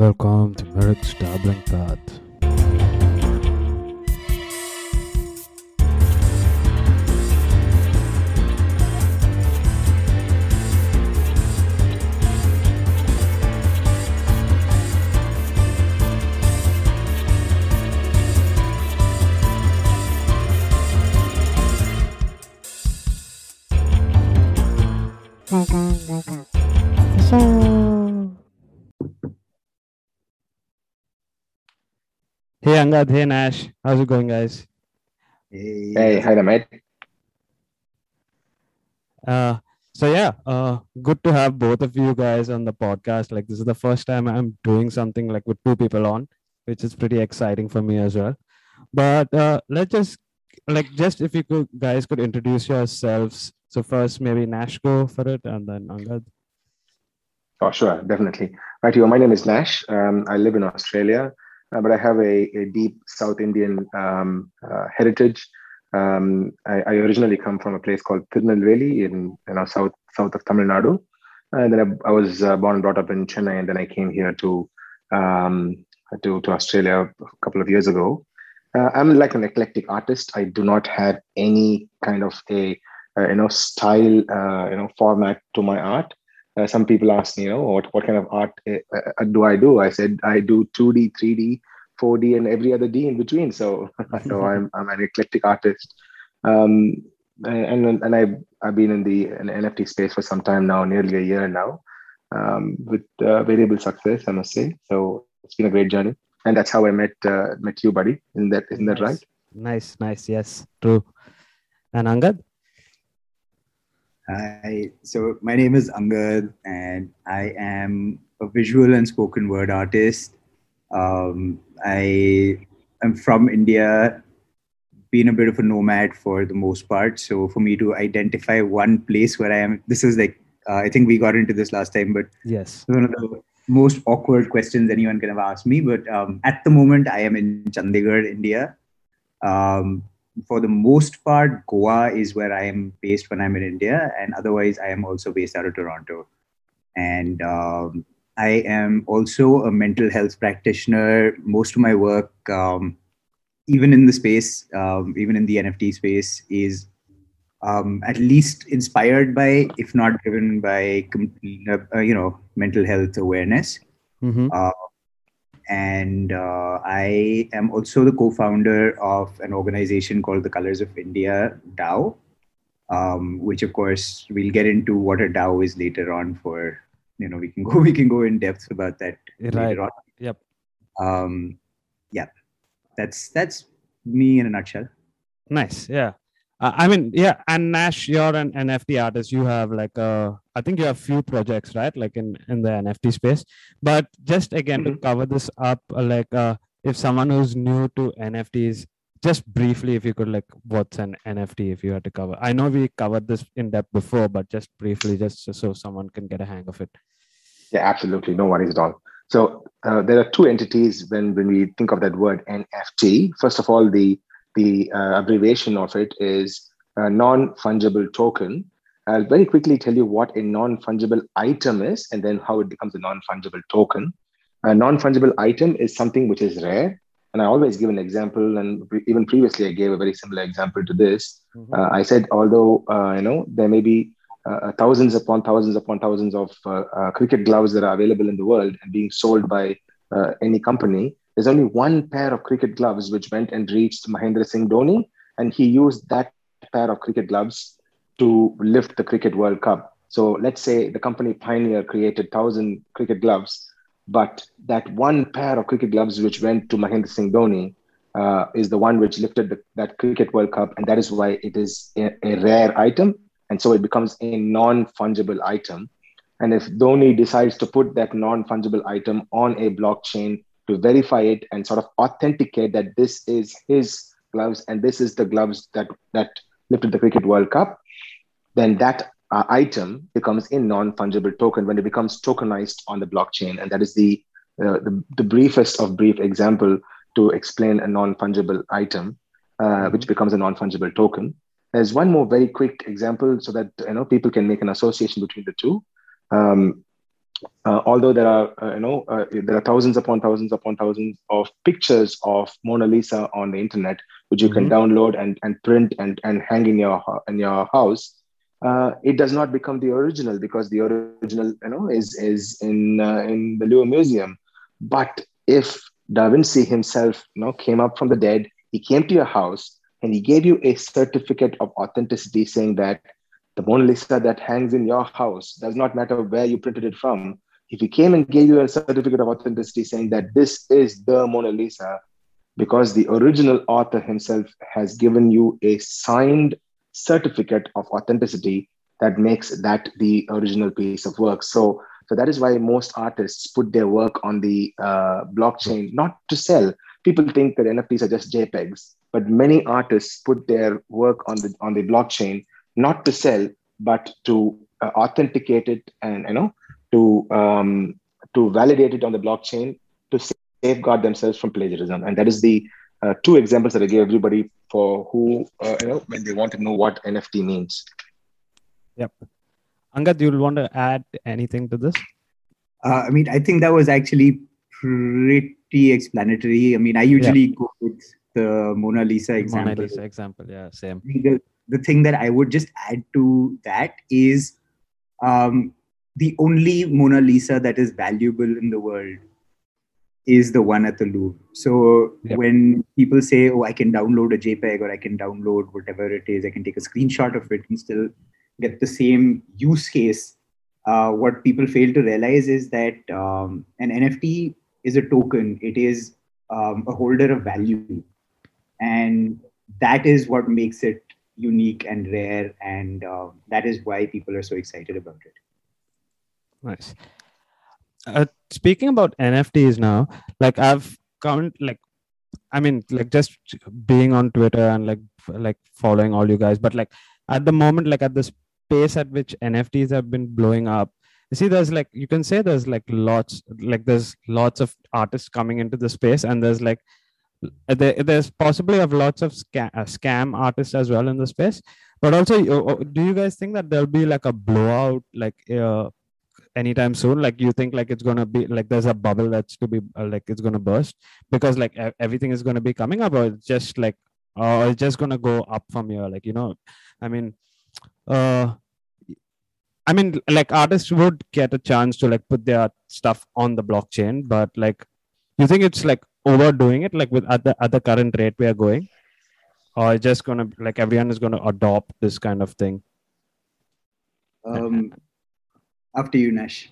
Welcome to Meyrick's Dabbling Path. Angad, hey Nash, how's it going, guys? Hey, Hey, hi there, mate. Uh, so yeah, uh, good to have both of you guys on the podcast. Like this is the first time I'm doing something like with two people on, which is pretty exciting for me as well. But uh, let's just like just if you could guys could introduce yourselves. So first maybe Nash go for it, and then Angad. Oh, sure, definitely. Right, you. My name is Nash. Um, I live in Australia, uh, but I have a, a deep South Indian um, uh, heritage. Um, I, I originally come from a place called Tirunelveli in you know south south of Tamil Nadu, and then I, I was uh, born and brought up in Chennai, and then I came here to um, to to Australia a couple of years ago. Uh, I'm like an eclectic artist. I do not have any kind of a uh, you know style uh, you know format to my art. Uh, some people ask me, you know, what, what kind of art uh, uh, do I do? I said I do 2D, 3D, 4D, and every other D in between. So, so I'm I'm an eclectic artist, um, and and I've I've been in the NFT space for some time now, nearly a year now, um, with uh, variable success, I must say. So it's been a great journey, and that's how I met uh, met you, buddy. Isn't that isn't that right? Nice, nice, yes, true. And Angad? Hi. So my name is Angad, and I am a visual and spoken word artist. Um, I am from India, been a bit of a nomad for the most part. So for me to identify one place where I am, this is like uh, I think we got into this last time, but Yes. one of the most awkward questions anyone can have asked me. But um, at the moment, I am in Chandigarh, India. Um, for the most part, Goa is where I am based when I'm in India, and otherwise, I am also based out of Toronto. And um, I am also a mental health practitioner. Most of my work, um, even in the space, um, even in the NFT space, is um, at least inspired by, if not driven by, uh, you know, mental health awareness. Mm-hmm. Uh, and uh, I am also the co-founder of an organization called the Colours of India DAO, um, which of course we'll get into what a DAO is later on. For you know, we can go we can go in depth about that Right. later on. Yep. Um, yeah, that's that's me in a nutshell. Nice. Yeah. Uh, I mean, yeah. And Nash, you're an NFT artist. You have like a, I think you have few projects, right? Like in in the NFT space. But just again to Mhm. cover this up, uh, like uh, if someone who's new to NFTs, just briefly, if you could like, what's an NFT? If you had to cover, I know we covered this in depth before, but just briefly, just so- so someone can get a hang of it. Yeah, absolutely. No worries at all. So uh, there are two entities when, when we think of that word NFT. First of all, the the uh, abbreviation of it is a non-fungible token. I'll very quickly tell you what a non-fungible item is and then how it becomes a non-fungible token. A non-fungible item is something which is rare. And I always give an example, and pre- even previously I gave a very similar example to this. Uh, I said, although uh, you know there may be uh, thousands upon thousands upon thousands of uh, uh, cricket gloves that are available in the world and being sold by uh, any company, there's only one pair of cricket gloves which went and reached Mahendra Singh Dhoni, and he used that pair of cricket gloves to lift the Cricket World Cup. So let's say the company Pioneer created thousand cricket gloves, but that one pair of cricket gloves which went to Mahendra Singh Dhoni uh, is the one which lifted the, that Cricket World Cup, and that is why it is a, a rare item, and so it becomes a non-fungible item. And if Dhoni decides to put that non-fungible item on a blockchain to verify it and sort of authenticate that this is his gloves and this is the gloves that that lifted the Cricket World Cup, then that uh, item becomes a non-fungible token when it becomes tokenized on the blockchain, and that is the uh, the, the briefest of brief example to explain a non-fungible item, uh, which becomes a non-fungible token. There's one more very quick example so that you know people can make an association between the two. Um, uh, although there are uh, you know uh, there are thousands upon thousands upon thousands of pictures of Mona Lisa on the internet, which you mm-hmm. can download and, and print and, and hang in your in your house. Uh, it does not become the original because the original you know is is in uh, in the Louvre Museum. But if Da Vinci himself you know came up from the dead, he came to your house and he gave you a certificate of authenticity saying that the Mona Lisa that hangs in your house does not matter where you printed it from. If he came and gave you a certificate of authenticity saying that this is the Mona Lisa, because the original author himself has given you a signed certificate of authenticity that makes that the original piece of work. So, so that is why most artists put their work on the uh, blockchain, not to sell. People think that NFTs are just JPEGs, but many artists put their work on the on the blockchain not to sell, but to uh, authenticate it and you know to um, to validate it on the blockchain to safeguard themselves from plagiarism. And that is the uh, two examples that I gave everybody for who uh, you know when they want to know what NFT means. Yep. Angad, you'll want to add anything to this? Uh, I mean, I think that was actually pretty explanatory. I mean, I usually yeah. go with the Mona Lisa example. Mona Lisa example, yeah, same. The, the thing that I would just add to that is um, the only Mona Lisa that is valuable in the world is the one at the Louvre. So yep. when people say, "Oh, I can download a JPEG or I can download whatever it is, I can take a screenshot of it and still get the same use case," uh, what people fail to realize is that um, an NFT is a token. It is um, a holder of value, and that is what makes it unique and rare, and uh, that is why people are so excited about it. Nice. Uh, speaking about NFTs now, like I've come like, I mean, like just being on Twitter and like like following all you guys, but like at the moment, like at the pace at which NFTs have been blowing up, you see, there's like you can say there's like lots, like there's lots of artists coming into the space, and there's like there, there's possibly of lots of scam, uh, scam artists as well in the space but also do you guys think that there'll be like a blowout like uh, anytime soon like you think like it's gonna be like there's a bubble that's to be uh, like it's gonna burst? Because like everything is gonna be coming up or it's just like or it's just gonna go up from here? Like you know i mean uh i mean like artists would get a chance to like put their stuff on the blockchain but like you think it's like overdoing it like with the at the current rate we are going? Or just gonna like everyone is gonna adopt this kind of thing? Um after you nash.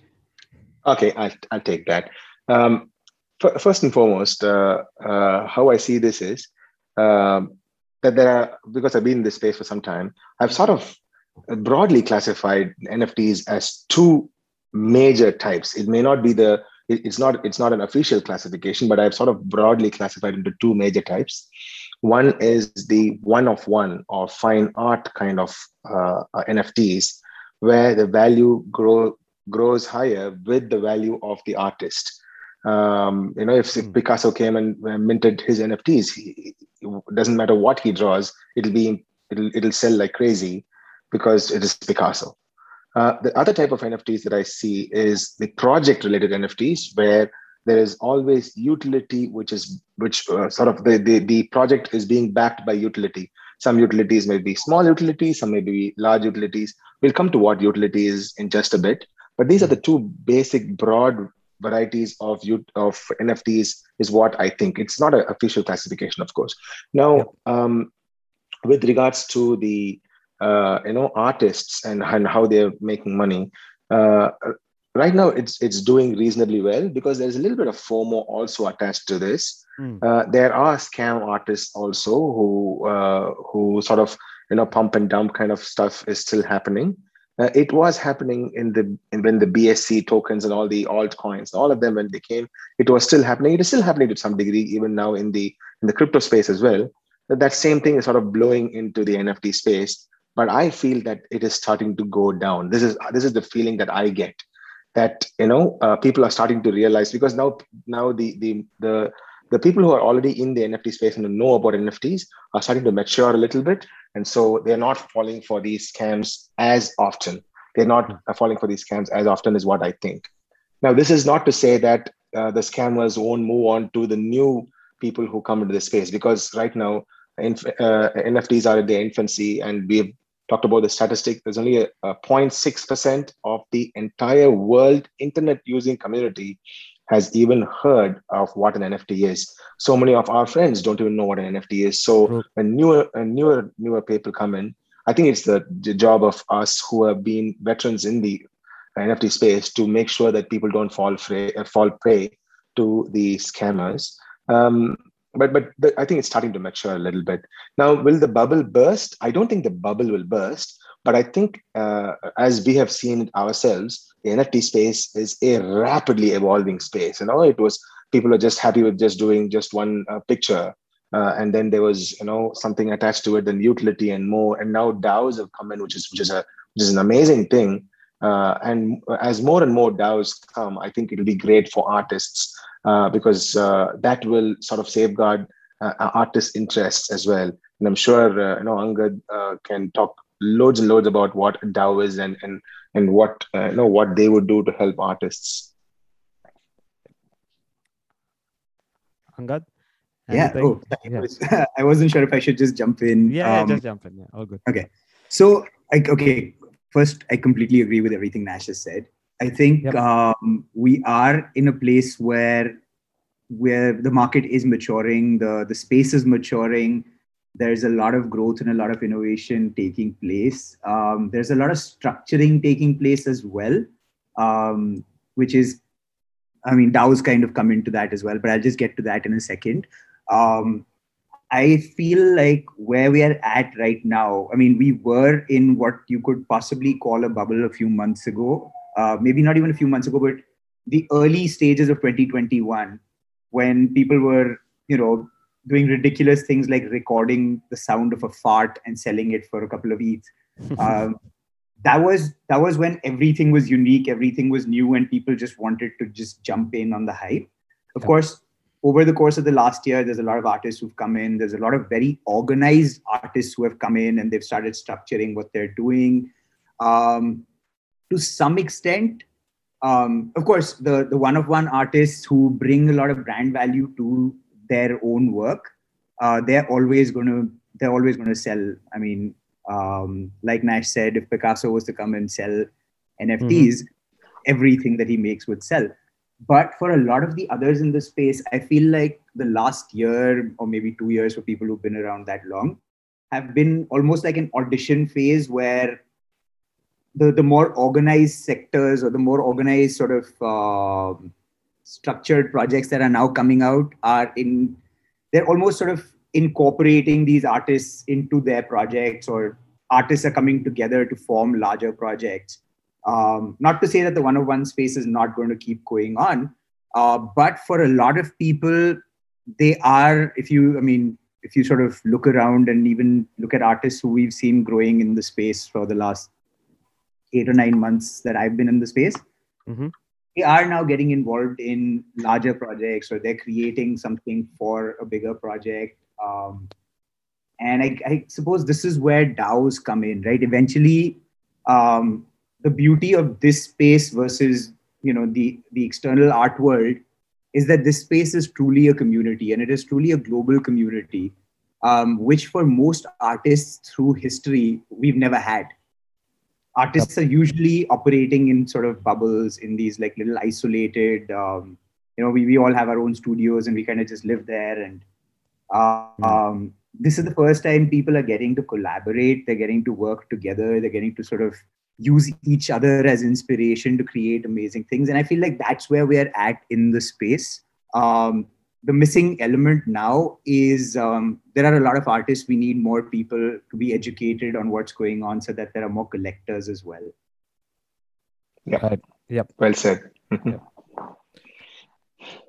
Okay i'll, I'll take that. Um f- first and foremost uh, uh, how i see this is um, that there are because i've been in this space for some time i've sort of broadly classified nfts as two major types. It may not be the it's not it's not an official classification but i've sort of broadly classified into two major types. One is the one of one or fine art kind of uh, uh nfts where the value grow, grows higher with the value of the artist um, you know if, if, hmm. picasso came and minted his nfts he, it doesn't matter what he draws it'll be it'll, it'll sell like crazy because it is picasso uh, the other type of NFTs that I see is the project related NFTs where there is always utility, which is which uh, sort of the, the, the project is being backed by utility. Some utilities may be small utilities, some may be large utilities. We'll come to what utility is in just a bit. But these are the two basic broad varieties of of NFTs is what I think. It's not an official classification, of course. Now, um, with regards to the uh, you know artists and, and how they're making money uh, right now it's it's doing reasonably well because there's a little bit of fomo also attached to this mm. uh, there are scam artists also who uh, who sort of you know pump and dump kind of stuff is still happening. Uh, it was happening in the in, when the bsc tokens and all the altcoins all of them when they came it was still happening. It is still happening to some degree even now in the in the crypto space as well. That same thing is sort of blowing into the nft space. But i feel that it is starting to go down. This is this is the feeling that i get that you know uh, people are starting to realize because now now the the the the people who are already in the nft space and know about nfts are starting to mature a little bit and so they're not falling for these scams as often. They're not falling for these scams as often is what i think. Now, this is not to say that uh, the scammers won't move on to the new people who come into the space because right now inf- uh, NFTs are in their infancy, and we have talked about the statistic. There's only a, a 0.6% of the entire world internet using community has even heard of what an NFT is. So many of our friends don't even know what an NFT is. So True. when newer and newer newer people come in, I think it's the, the job of us who have been veterans in the NFT space to make sure that people don't fall prey, uh, fall prey to the scammers. Um, but but the, I think it's starting to mature a little bit. Now, will the bubble burst? I don't think the bubble will burst, but I think uh, as we have seen ourselves, the NFT space is a rapidly evolving space. You know, it was people are just happy with just doing just one uh, picture. Uh, and then there was, you know, something attached to it, then utility and more. And now DAOs have come in, which is which is a which is an amazing thing. Uh, and as more and more DAOs come, I think it'll be great for artists uh, because uh, that will sort of safeguard artists' interests as well. And I'm sure you know Angad can talk loads and loads about what DAO is and and and what you know what they would do to help artists. Angad? Yeah. Anything? Oh, I, Yeah. was, I wasn't sure if I should just jump in. Yeah, yeah, Um, just jump in. Yeah, all good. Okay. So, I, okay, first, I completely agree with everything Nash has said. I think Yep. um, we are in a place where where the market is maturing, the the space is maturing. There's a lot of growth and a lot of innovation taking place. Um, there's a lot of structuring taking place as well, um, which is, I mean, DAOs kind of come into that as well. But I'll just get to that in a second. Um, I feel like where we are at right now, I mean, we were in what you could possibly call a bubble a few months ago, uh, maybe not even a few months ago, but the early stages of 2021, when people were, you know, doing ridiculous things like recording the sound of a fart and selling it for a couple of ETH. Um, that was that was when everything was unique, everything was new, and people just wanted to just jump in on the hype. Of Yeah. course, over the course of the last year, there's a lot of artists who've come in. There's a lot of very organized artists who have come in and they've started structuring what they're doing. Um, to some extent, um, of course, the the one of one artists who bring a lot of brand value to their own work, uh, they're always going to they're always going to sell. I mean, um, like Nash said, if Picasso was to come and sell NFTs, everything that he makes would sell. But for a lot of the others in the space, I feel like the last year or maybe two years for people who've been around that long have been almost like an audition phase where the, the more organized sectors or the more organized sort of um structured projects that are now coming out are in they're almost sort of incorporating these artists into their projects or artists are coming together to form larger projects um, not to say that the one-on-one space is not going to keep going on uh, but for a lot of people they are if you i mean if you sort of look around and even look at artists who we've seen growing in the space for the last eight or nine months that i've been in the space Mhm. They are now getting involved in larger projects or they're creating something for a bigger project um, and I, I suppose this is where DAOs come in, right? Eventually, um, the beauty of this space versus you know the the external art world is that this space is truly a community and it is truly a global community, um, which for most artists through history we've never had. Artists are usually operating in sort of bubbles in these like little isolated. Um, you know, we, we all have our own studios and we kind of just live there and um, this is the first time people are getting to collaborate they're getting to work together they're getting to sort of use each other as inspiration to create amazing things and i feel like that's where we're at in the space um, the missing element now is um, there are a lot of artists we need more people to be educated on what's going on so that there are more collectors as well Yeah. Yep. Well said.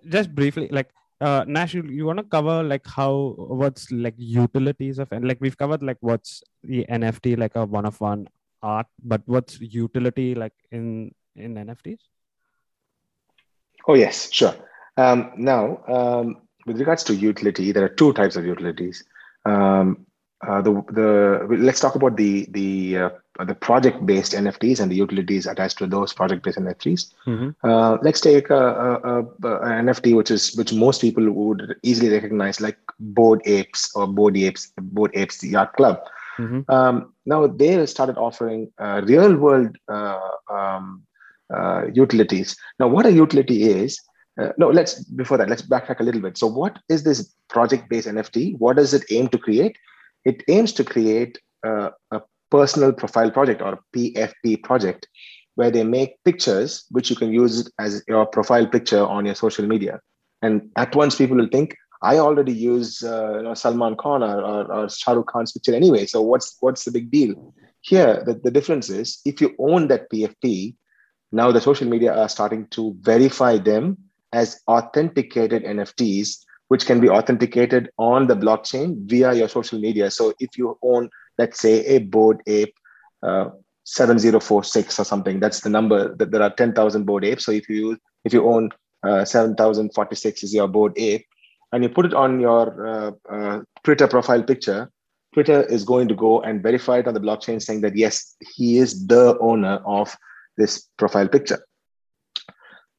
just briefly like uh nash you, you want to cover like how what's like utilities of and like we've covered like what's the nft like a one of one art but what's utility like in in nfts Oh, yes, sure. Um, now, um, with regards to utility, there are two types of utilities. Um, uh, the the let's talk about the the uh, the project based NFTs and the utilities attached to those project based NFTs. Mm-hmm. Uh, let's take a, a, a, an NFT which is which most people would easily recognize, like Bored Apes or Bored Apes Bored Apes Yacht Club. Mm-hmm. Um, now they started offering uh, real world uh, um, uh, utilities. Now, what a utility is. No, let's before that, let's backtrack a little bit. So, what is this project based NFT? What does it aim to create? it aims to create a, a personal profile project or PFP project where they make pictures which you can use as your profile picture on your social media. And at once people will think, I already use uh, you know, Salman Khan or, or, or Shah Rukh Khan's picture anyway. So what's what's the big deal? Here, the, the difference is if you own that PFP, now the social media are starting to verify them as authenticated NFTs which can be authenticated on the blockchain via your social media. So if you own, let's say, a Bored Ape uh, 7046 or something, that's the number that there are 10,000 Bored Apes. So if you if you own uh, 7046 is your Bored Ape, and you put it on your uh, uh, Twitter profile picture, Twitter is going to go and verify it on the blockchain saying that yes, he is the owner of this profile picture.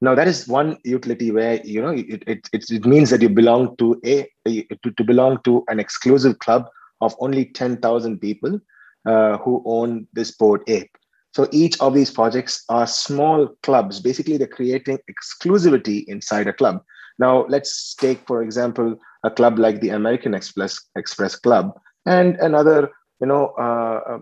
Now that is one utility where you know it, it, it, means that you belong to a, a to, to belong to an exclusive club of only 10,000 people uh, who own this Bored Ape. So each of these projects are small clubs. Basically, they're creating exclusivity inside a club. Now, let's take, for example, a club like the American Express Express Club and another, you know, uh, uh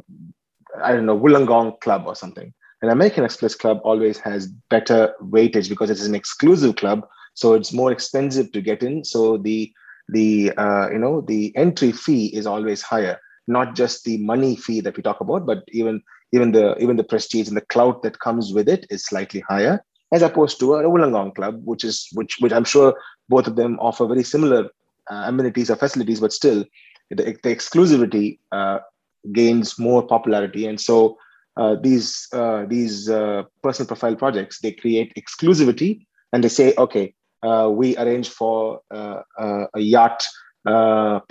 I don't know, Wollongong Club or something. An American Express club always has better weightage because it is an exclusive club, so it's more expensive to get in. So the the uh, you know the entry fee is always higher, not just the money fee that we talk about, but even even the even the prestige and the clout that comes with it is slightly higher as opposed to a Wollongong club, which is which which I'm sure both of them offer very similar uh, amenities or facilities, but still the, the exclusivity uh, gains more popularity, and so uh, these uh, these uh, personal profile projects they create exclusivity and they say okay uh, we arrange for uh, a yacht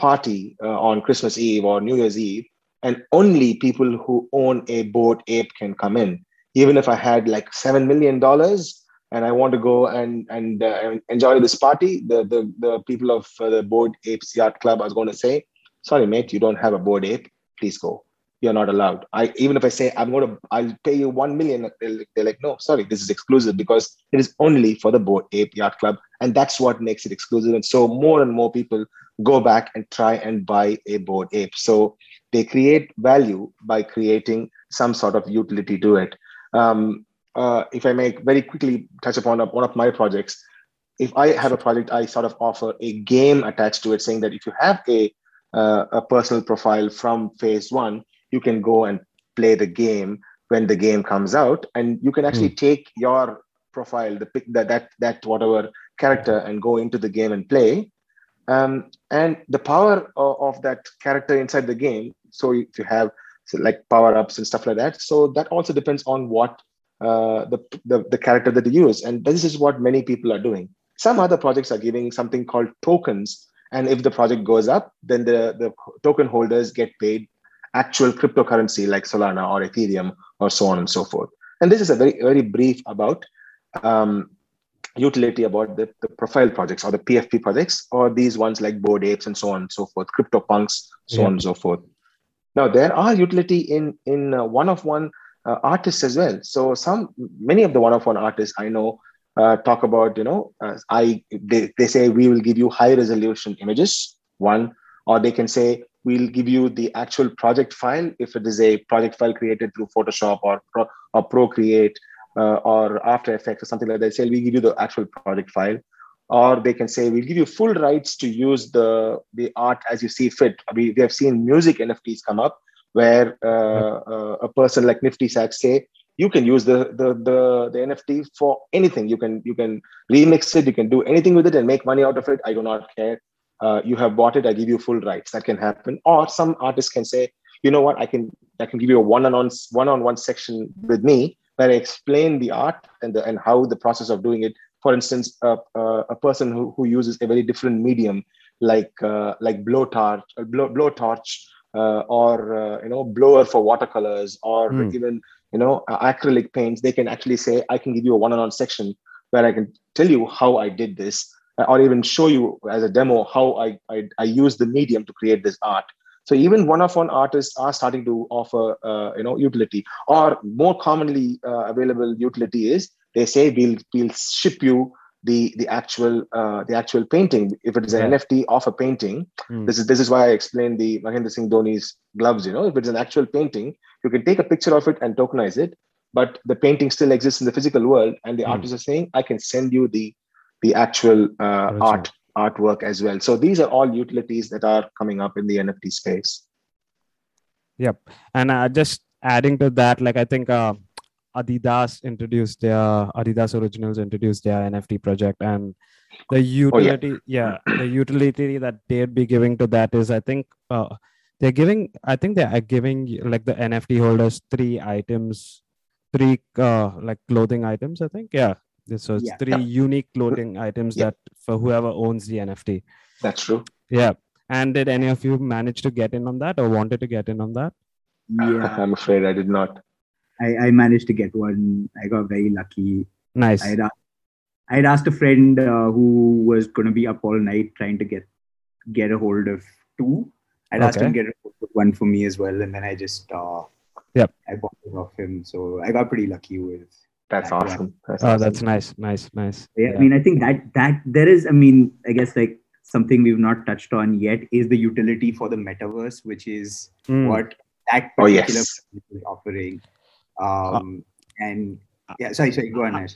party on christmas eve or new year's eve and only people who own a Bored Ape can come in. Even if i had like 7 million dollars and i want to go and and enjoy this party the the, the people of the Bored Apes yacht club are going to say sorry mate you don't have a Bored Ape. Please go you're not allowed. I even if I say I'm going to, I'll pay you one million. They're, like, no, sorry, this is exclusive because it is only for the Bored Ape Yacht Club, and that's what makes it exclusive. And so more and more people go back and try and buy a Bored Ape. So they create value by creating some sort of utility to it. Um, uh, if I may very quickly touch upon one of my projects, if I have a project, I sort of offer a game attached to it, saying that if you have a uh, a personal profile from phase one, you can go and play the game when the game comes out and you can actually mm. take your profile the pick that that that whatever character and go into the game and play. Um, and the power of, of, that character inside the game so if you have so like power ups and stuff like that so that also depends on what uh, the, the the character that you use. And this is what many people are doing. Some other projects are giving something called tokens. And if the project goes up then the the token holders get paid actual cryptocurrency like Solana or Ethereum or so on and so forth. And this is a very, very brief about um, utility about the, the profile projects or the PFP projects or these ones like Bored Apes and so on and so forth, CryptoPunks, so yeah. on and so forth. Now there are utility in in uh, one of one uh, artists as well. So some many of the one of one artists I know uh, talk about you know uh, I they, they say we will give you high resolution images one or they can say we'll give you the actual project file if it is a project file created through Photoshop or, Pro, or Procreate uh, or After Effects or something like that. Say we give you the actual project file, or they can say we'll give you full rights to use the the art as you see fit. We, we have seen music NFTs come up where uh, uh, a person like Nifty Sacks say you can use the, the the the NFT for anything. You can you can remix it, you can do anything with it and make money out of it. I do not care uh, you have bought it i give you full rights. That can happen. Or some artists can say you know what? I can i can give you a one-on-one one-on-one section with me where i explain the art and the, and how the process of doing it. For instance uh, uh, a person who, who uses a very different medium like uh, like blowtorch uh, blow, blowtorch uh, or uh, you know blower for watercolors or Hmm. even you know acrylic paints they can actually say i can give you a one-on-one section where i can tell you how i did this or even show you as a demo how i i, I use the medium to create this art so even one-of-one artists are starting to offer uh, you know utility or more commonly uh, available utility is they say we'll we'll ship you the the actual uh, the actual painting if it is an Yeah. nft of a painting Hmm. this is this is why I explained the Mahendra Singh Dhoni's gloves. You know, if it's an actual painting, you can take a picture of it and tokenize it, but the painting still exists in the physical world, and the Hmm. artist is saying, "I can send you the the actual uh, art artwork as well." So these are all utilities that are coming up in the NFT space. Yep. And uh, just adding to that, like I think uh, Adidas introduced their Adidas Originals introduced their NFT project, and the utility, yeah. the utility that they'd be giving to that is, I think, uh, they're giving. I think they are giving like the NFT holders three items, three uh, like clothing items. I think, yeah. So it's Yeah. three unique clothing items Yeah. that for whoever owns the NFT. That's true. Yeah. And did any of you manage to get in on that or wanted to get in on that? Yeah, I'm afraid I did not. I, I managed to get one. I got very lucky. Nice. I'd, a- I'd asked a friend uh, who was going to be up all night trying to get get a hold of two. I'd asked him to get a hold of one for me as well, and then I just uh, Yep. I bought it off him. So I got pretty lucky with. That's That one. awesome. That's Oh, awesome. that's nice, nice, nice. Yeah, I mean, I think that that there is. I mean, I guess like something we've not touched on yet is the utility for the metaverse, which is Mm. what that Oh, particular yes. project is offering. Um, and yeah, sorry, sorry, go on, Ash.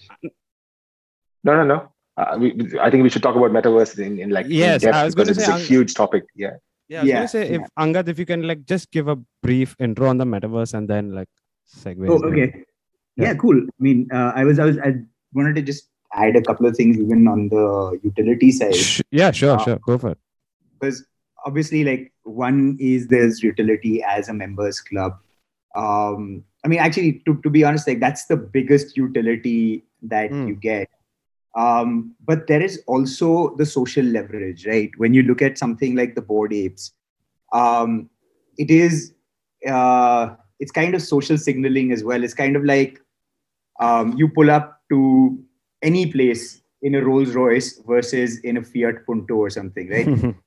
No, no, no. Uh, we, we- I think we should talk about metaverse in, in like in Yes, depth I was because gonna it's say, a Ang- huge topic. Yeah. Yeah, I was Yeah, gonna say if Angad, if you can like just give a brief intro on the metaverse and then like segue. Oh, okay. Yeah. Yeah, cool. I mean, uh, I was, I was, I wanted to just add a couple of things even on the utility side. Yeah, sure, Uh, sure. Go for it. because obviously like one is there's utility as a members club um i mean actually to, to be honest like that's the biggest utility that Mm. you get um but there is also the social leverage right when you look at something like the bored apes um it is uh it's kind of social signaling as well. It's kind of like um you pull up to any place in a rolls royce versus in a fiat punto or something right?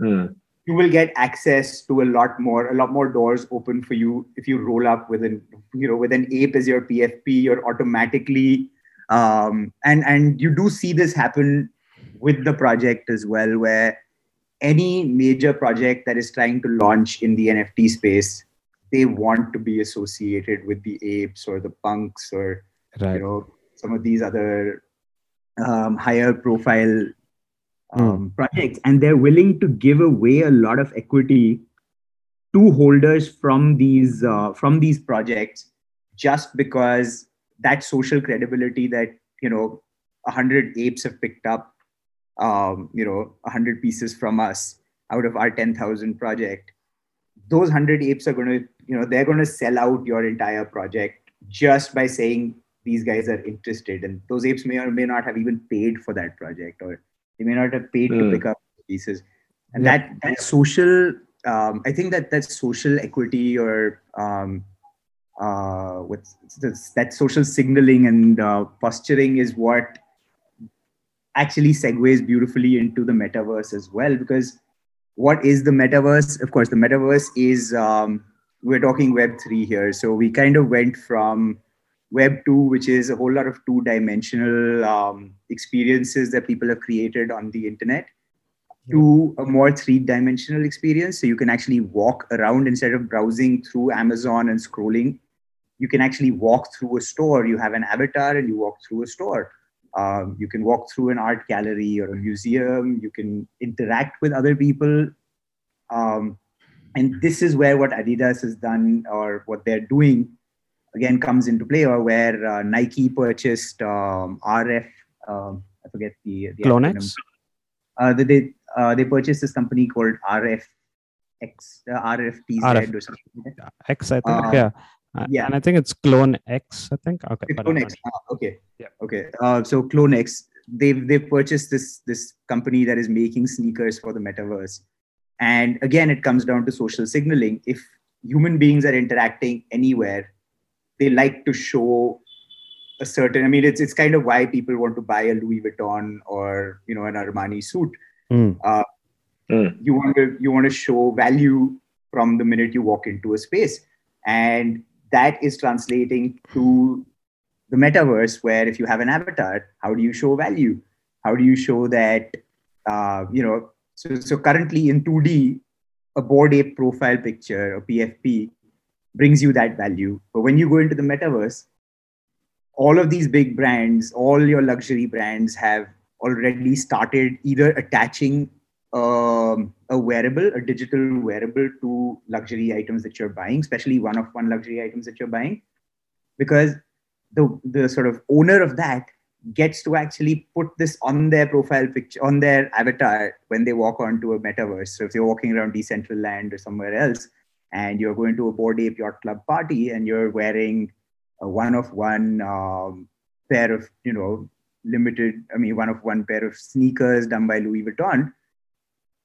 Hmm. you will get access to a lot more a lot more doors open for you if you roll up with an you know with an ape as your pfp you're automatically um and and you do see this happen with the project as well where any major project that is trying to launch in the nft space they want to be associated with the apes or the punks or you know some of these other um, higher profile um, projects. And they're willing to give away a lot of equity to holders from these uh, from these projects just because that social credibility that you know 100 apes have picked up um, you know 100 pieces from us out of our 10000 project those 100 apes are going to you know they're going to sell out your entire project just by saying these guys are interested and those apes may or may not have even paid for that project or they may not have paid to Mm. pick up pieces and Yeah. that that social um, i think that that social equity or um, uh, what's that's, that social signaling and uh, posturing is what actually segues beautifully into the metaverse as well because what is the metaverse of course the metaverse is um, we're talking web 3 here. So we kind of went from web 2 which is a whole lot of two dimensional um, experiences that people have created on the internet to a more three dimensional experience. So you can actually walk around instead of browsing through amazon and scrolling. You can actually walk through a store. You have an avatar and you walk through a store. Um, you can walk through an art gallery or a museum. You can interact with other people. Um, and this is where what adidas has done or what they're doing again comes into play or where uh, nike purchased um, rf um, i forget the, the Clonex? uh, they they, uh, they purchased this company called rf x uh, rftz RF. or something like that. X, I think. Uh, yeah. Uh, yeah. And I think it's Clone X, I think. Okay. It's but I'm Clonex. Ah, okay. Yeah. Okay. Uh, so Clonex, they've they've purchased this this company that is making sneakers for the metaverse, And again, it comes down to social signaling. If human beings are interacting anywhere, they like to show a certain. I mean, it's it's kind of why people want to buy a Louis Vuitton or you know an Armani suit. Mm. Uh, Mm. You want to you want to show value from the minute you walk into a space, and that is translating to the metaverse, where if you have an avatar, how do you show value? How do you show that uh, you know? So so currently in 2D, a bored ape profile picture, a PFP, brings you that value. But when you go into the metaverse, all of these big brands, all your luxury brands have already started either attaching um, a wearable, a digital wearable to luxury items that you're buying, especially one of one luxury items that you're buying, because the the sort of owner of that gets to actually put this on their profile picture on their avatar when they walk onto a metaverse. So if you're walking around Decentraland or somewhere else, and you're going to a bored ape yacht club party and you're wearing a one of one um, pair of you know limited i mean one of one pair of sneakers done by louis vuitton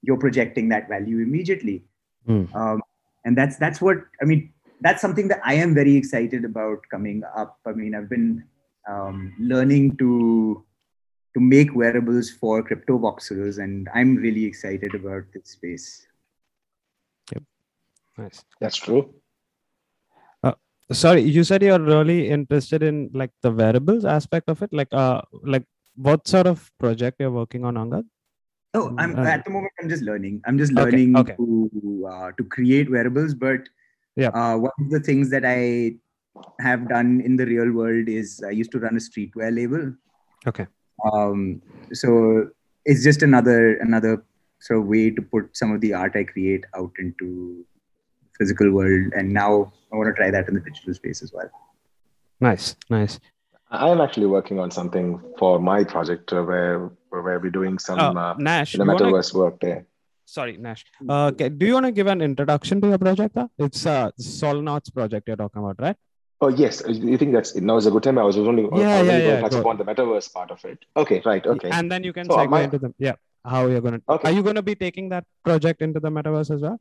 you're projecting that value immediately Mm. um, and that's that's what i mean that's something that i am very excited about coming up i mean i've been um, learning to to make wearables for Cryptovoxels and i'm really excited about this space Nice. That's true. Sorry, you said you're really interested in like the wearables aspect of it. Like, uh, like what sort of project you're working on, Angad? Oh, I'm Uh, at the moment. I'm just learning. I'm just Okay, learning okay. to uh, to create wearables. But Yeah. uh, one of the things that I have done in the real world is I used to run a streetwear label. Okay. Um, so it's just another another sort of way to put some of the art I create out into physical world. And now I want to try that in the digital space as well. Nice, nice. I am actually working on something for my project uh, where where we're doing some Uh, uh, Nash, you know, you wanna- metaverse work there. sorry, Nash. Uh, okay, do you want to give an introduction to your project? Huh? It's uh, Solanauts project you're talking about, right? Oh yes, you think that's it now is a good time? I was only, was Yeah, yeah, going yeah, to touch upon the metaverse part of it. Okay, right. Okay. And then you can So, segue my- into the yeah. How you're gonna? Okay. Are you gonna be taking that project into the metaverse as well?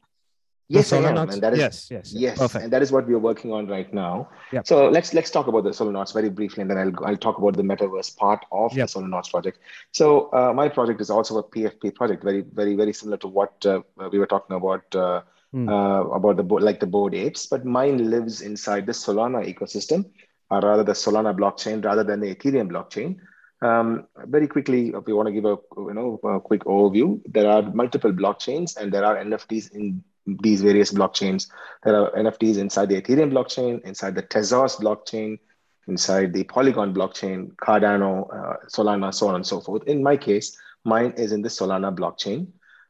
Yes, I am, and that is yes, yes, yes. Perfect. and that is what we are working on right now. Yep. So let's let's talk about the Solanauts very briefly, and then I'll I'll talk about the metaverse part of Yep. the Solanauts project. So uh, my project is also a PFP project, very very very similar to what uh, we were talking about uh, Hmm. uh, about the bo- like the bored apes, but mine lives inside the Solana ecosystem, or rather the Solana blockchain, rather than the Ethereum blockchain. Um, very quickly, if we want to give a you know a quick overview, there are multiple blockchains, and there are NFTs in these various blockchains. There are NFTs inside the Ethereum blockchain, inside the Tezos blockchain, inside the Polygon blockchain, Cardano, uh, Solana, so on and so forth. In my case, mine is in the Solana blockchain,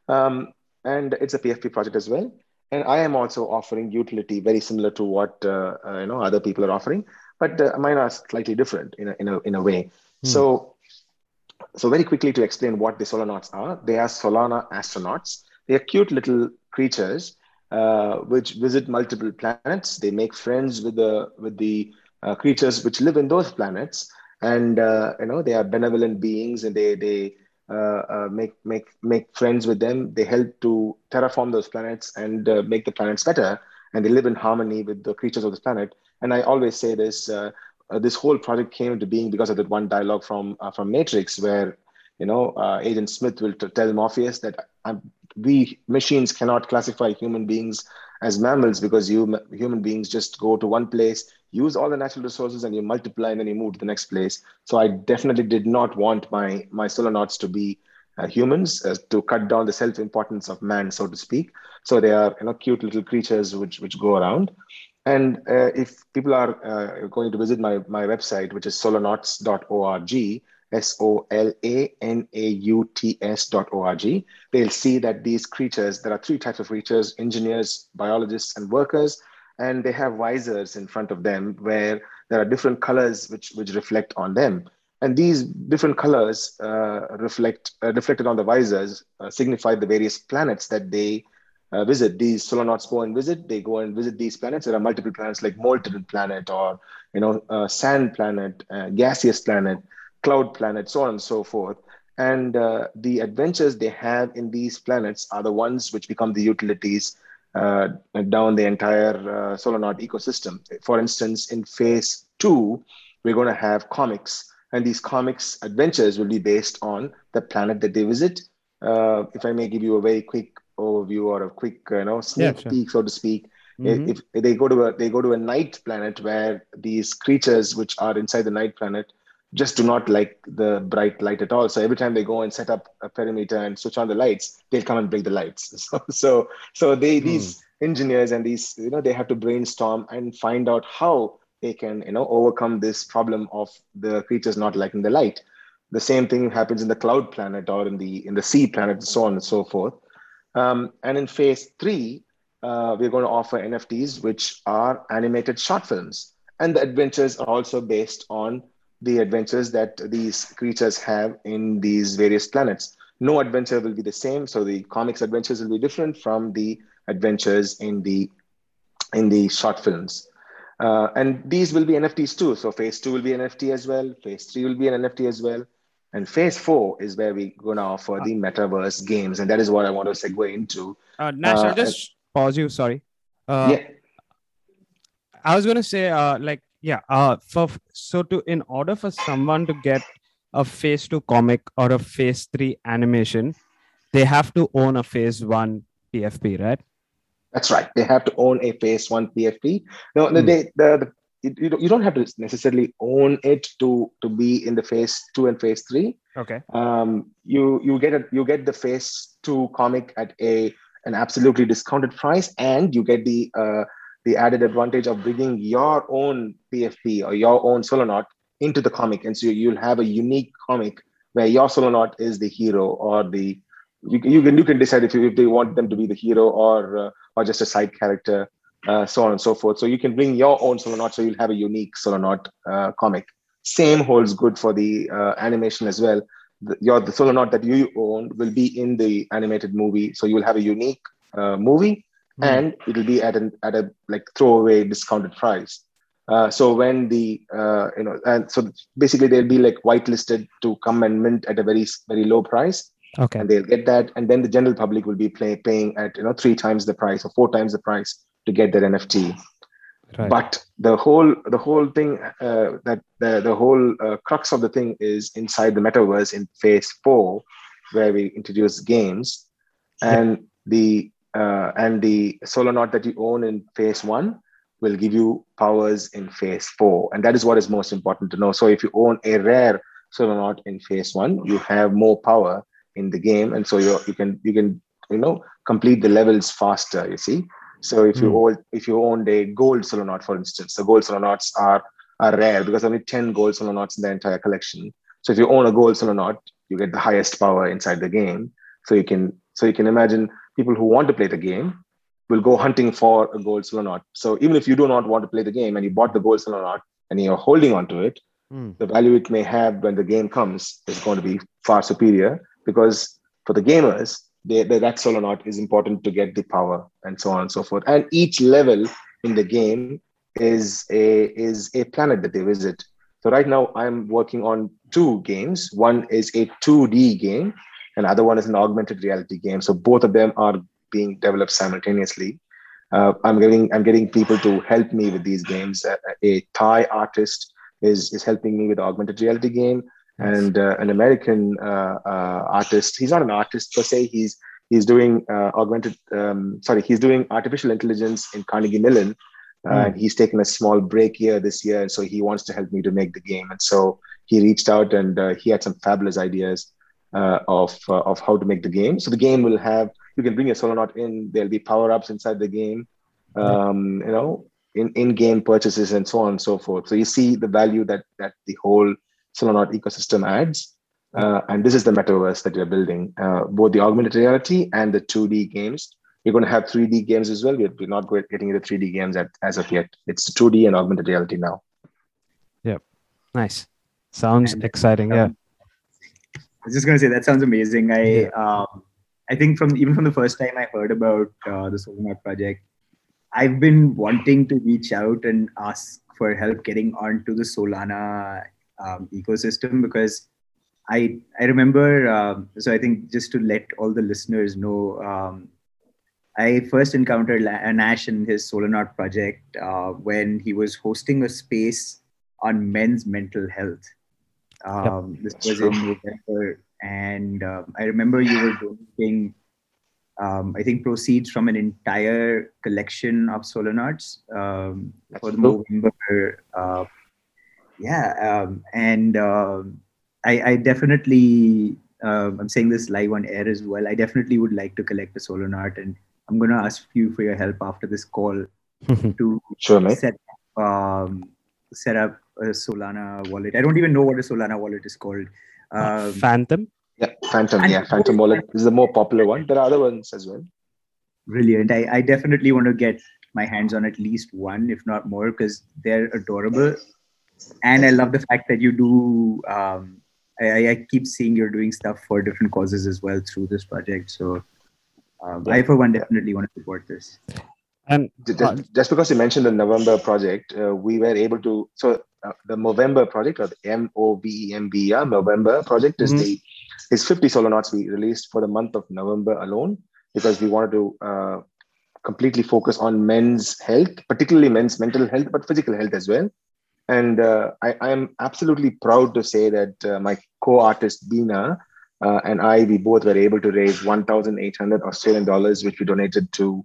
um, and it's a PFP project as well. And I am also offering utility very similar to what uh, uh, you know other people are offering, but uh, mine are slightly different in a, in a, in a way. Hmm. So, so very quickly to explain what the Solanauts are, they are Solana astronauts. They are cute little creatures uh, which visit multiple planets. They make friends with the with the uh, creatures which live in those planets, and uh, you know they are benevolent beings, and they they make make make friends with them. They help to terraform those planets and uh, make the planets better, and they live in harmony with the creatures of this planet. And I always say this: uh, uh, this whole project came into being because of that one dialogue from uh, from Matrix, where you know uh, Agent Smith will t- tell Morpheus that we machines cannot classify human beings as mammals because you human beings just go to one place, use all the natural resources, and you multiply, and then you move to the next place. So I definitely did not want my my solanauts to be uh, humans uh, to cut down the self-importance of man, so to speak. So they are you know cute little creatures which which go around. And uh, if people are uh, going to visit my, my website, which is solanauts.org, S O L A N A U T S.org, they'll see that these creatures, there are three types of creatures engineers, biologists, and workers. And they have visors in front of them where there are different colors which, which reflect on them. And these different colors uh, reflect uh, reflected on the visors uh, signify the various planets that they uh, visit. These solanauts go and visit. They go and visit these planets. There are multiple planets like molten planet or you know uh, sand planet, uh, gaseous planet, cloud planet, so on and so forth. and uh, the adventures they have in these planets are the ones which become the utilities uh, down the entire uh, Solanaut ecosystem. For instance, in phase two, we're going to have comics, and these comics adventures will be based on the planet that they visit. Uh, if I may give you a very quick overview or a quick, you know, sneak yeah, sure. peek, so to speak. Mm-hmm. If they go to a they go to a night planet where these creatures which are inside the night planet just do not like the bright light at all. So every time they go and set up a perimeter and switch on the lights, they'll come and break the lights. So so so they hmm. these engineers and these you know they have to brainstorm and find out how they can you know overcome this problem of the creatures not liking the light. The same thing happens in the cloud planet or in the in the sea planet, and so on and so forth. Um, and in phase three, uh, we're going to offer NFTs, which are animated short films, and the adventures are also based on the adventures that these creatures have in these various planets. No adventure will be the same, so the comics adventures will be different from the adventures in the in the short films. Uh, and these will be NFTs too. So phase two will be NFT as well. Phase three will be an NFT as well. And phase four is where we're going to offer the metaverse games. And that is what I want to segue into. Uh, Nash, uh, I'll just pause you. Sorry. Uh, yeah. I was going to say, uh, like, yeah uh for so to in order for someone to get a phase 2 comic or a phase 3 animation they have to own a phase 1 pfp right? That's right. They have to own a phase 1 pfp no hmm. they, the, the you, you don't have to necessarily own it to to be in the phase 2 and phase 3 okay. Um you you get a you get the phase 2 comic at a an absolutely discounted price and you get the uh, the added advantage of bringing your own PFP or your own Solanaut into the comic. And so you'll have a unique comic where your Solanaut is the hero or the you, you can you can decide if you, if they want them to be the hero or uh, or just a side character, uh, so on and so forth. So you can bring your own Solanaut, so you'll have a unique Solanaut uh, comic. Same holds good for the uh, animation as well. The, your the Solanaut that you own will be in the animated movie, so you'll have a unique uh, movie mm. and it'll be at an at a like throwaway discounted price. Uh, so when the uh, you know and so basically they'll be like whitelisted to come and mint at a very very low price okay and they'll get that and then the general public will be play, paying at you know three times the price or four times the price to get their nft right. but the whole the whole thing uh, that the, the whole uh, crux of the thing is inside the metaverse in phase four where we introduce games and yeah. the uh, and the Solanaut that you own in phase one will give you powers in phase four. And that is what is most important to know. So if you own a rare Solanaut in phase one, you have more power in the game. And so you you can you can you know complete the levels faster, you see. So if you mm. own if you owned a gold Solanaut, for instance, the gold Solanauts are are rare because only 10 gold Solanauts in the entire collection. So if you own a gold Solanaut, you get the highest power inside the game. So you can so you can imagine people who want to play the game will go hunting for a gold Solanaut. So even if you do not want to play the game and you bought the gold Solanaut and you're holding on to it, mm. the value it may have when the game comes is going to be far superior because for the gamers, they, they, that Solanaut is important to get the power and so on and so forth. And each level in the game is a is a planet that they visit. So right now I'm working on two games. One is a 2D game and other one is an augmented reality game. So both of them are being developed simultaneously. Uh, I'm getting I'm getting people to help me with these games. Uh, a Thai artist is is helping me with the augmented reality game, and uh, an American uh, uh, artist. He's not an artist per se. He's he's doing uh, augmented. Um, sorry, he's doing artificial intelligence in Carnegie Mellon. Mm. He's taken a small break here this year, and so he wants to help me to make the game. And so he reached out, and he had some fabulous ideas uh, of uh, of how to make the game. So the game will have you can bring a Solanaut in. There'll be power ups inside the game. Um, you know, in in game purchases and so on and so forth. So you see the value that that the whole Solanaut ecosystem adds. Uh, and this is the metaverse that we're building, uh, both the augmented reality and the 2D games. We're going to have 3D games as well. We're, we're not getting into 3D games at, as of yet. It's 2D and augmented reality now. Yep. Nice. Sounds and, exciting. Um, yeah was just gonna say that sounds amazing. I yeah. um, I think from even from the first time I heard about uh, the Solanaut project, I've been wanting to reach out and ask for help getting onto the Solana um, ecosystem because I I remember. Um, so I think just to let all the listeners know, um, I first encountered Nash in his Solanaut project uh, when he was hosting a space on men's mental health. Um, yep. This was in November, and um, I remember you were donating. Um, I think proceeds from an entire collection of Solanauts um, for the November. Uh, yeah, um, and um, I, I, definitely. I'm saying this live on air as well. I definitely would like to collect a Solanaut, and I'm going to ask you for your help after this call to sure, set um, set up a Solana wallet. I don't even know what a Solana wallet is called. Uh, um, Phantom. Yeah, Phantom. Yeah, Phantom wallet is the more popular one. There are other ones as well. Brilliant. I, I definitely want to get my hands on at least one, if not more, because they're adorable. And I love the fact that you do. Um, I, I keep seeing you're doing stuff for different causes as well through this project. So um, I, for one, definitely want to support this. And just, uh, just because you mentioned the November project, uh, we were able to. So uh, the Movember project, or the M O V E M B R Movember project, is mm-hmm. the is 50 Solanauts we released for the month of November alone because we wanted to uh, completely focus on men's health, particularly men's mental health, but physical health as well. And uh, I, I, am absolutely proud to say that uh, my co-artist Bina uh, and I, we both were able to raise 1,800 Australian dollars, which we donated to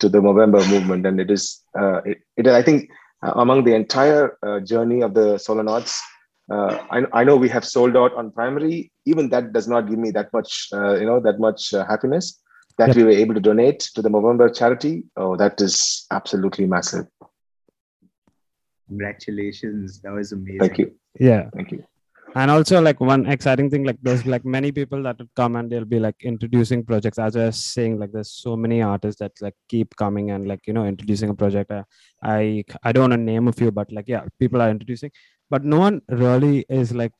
to the Movember movement. And it is, uh, it, it, I think, among the entire uh, journey of the Solanauts, uh, I, I know we have sold out on primary. Even that does not give me that much, uh, you know, that much happiness that yep. we were able to donate to the Movember charity. Oh, that is absolutely massive. Congratulations! That was amazing. Thank you. Yeah. Thank you and also like one exciting thing like there's like many people that would come and they'll be like introducing projects. As i was saying like there's so many artists that like keep coming and like you know introducing a project. I i, I don't want to name a few but like yeah people are introducing. But no one really is like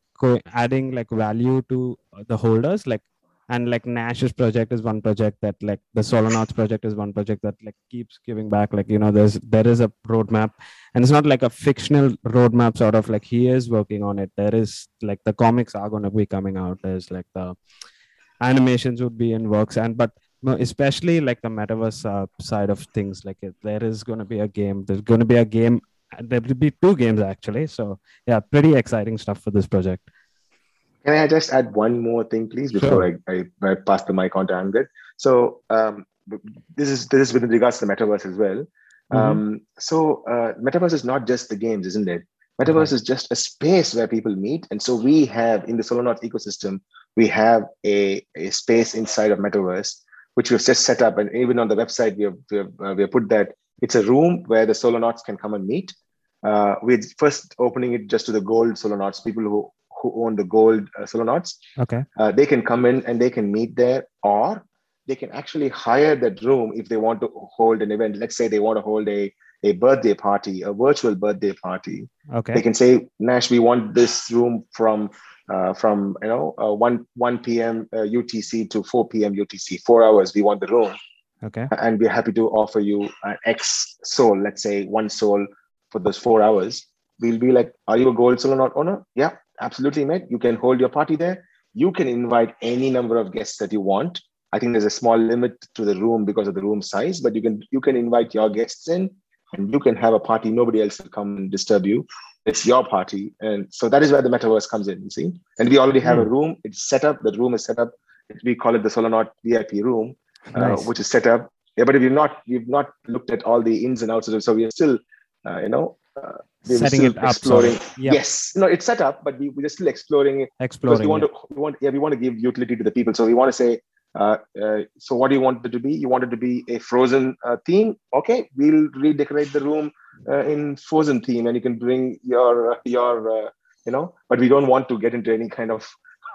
adding like value to the holders. Like and like nash's project is one project that like the solanauts project is one project that like keeps giving back. Like you know there's there is a roadmap. And it's not like a fictional roadmap sort of like he is working on it. There is like the comics are going to be coming out. There's like the animations would be in works. And but especially like the metaverse uh, side of things like it, there is going to be a game. There's going to be a game. There will be two games actually. So yeah pretty exciting stuff for this project can I just add one more thing, please, before sure. I, I, I, pass the mic on to Angad? So um, this is this is with regards to the metaverse as well. Mm-hmm. Um, so uh, metaverse is not just the games, isn't it? Metaverse is just a space where people meet, and so we have in the Solanauts ecosystem, we have a, a space inside of metaverse which we've just set up, and even on the website we have we have, uh, we have put that it's a room where the Solanauts can come and meet. Uh, we're first opening it just to the gold Solanauts, people who who own the gold uh, Solanauts. Okay. Uh, they can come in and they can meet there, or they can actually hire that room if they want to hold an event. Let's say they want to hold a, a birthday party, a virtual birthday party. Okay. They can say, Nash, we want this room from uh, from you know uh, 1 1 p.m. Uh, UTC to 4 p.m. UTC, four hours. We want the room. Okay. And we're happy to offer you an X soul, let's say one soul for those four hours. We'll be like, are you a gold Solanaut owner? Yeah, absolutely, mate. You can hold your party there. You can invite any number of guests that you want. I think there's a small limit to the room because of the room size, but you can you can invite your guests in and you can have a party. Nobody else will come and disturb you. It's your party. And so that is where the metaverse comes in, you see. And we already have mm. a hmm. room. It's set up. The room is set up. We call it the Solanaut VIP room, uh, nice. uh, which is set up. Yeah, but if you've not you've not looked at all the ins and outs of it, so we are still, uh, you know, uh, we setting it up. Exploring. Yes, no, it's set up, but we, we're still exploring it. Exploring. we want yeah. to, we want, yeah, we want to give utility to the people. So we want to say, uh, uh, so what do you want it to be? You want it to be a frozen uh, theme? Okay, we'll redecorate the room uh, in frozen theme, and you can bring your your you know. But we don't want to get into any kind of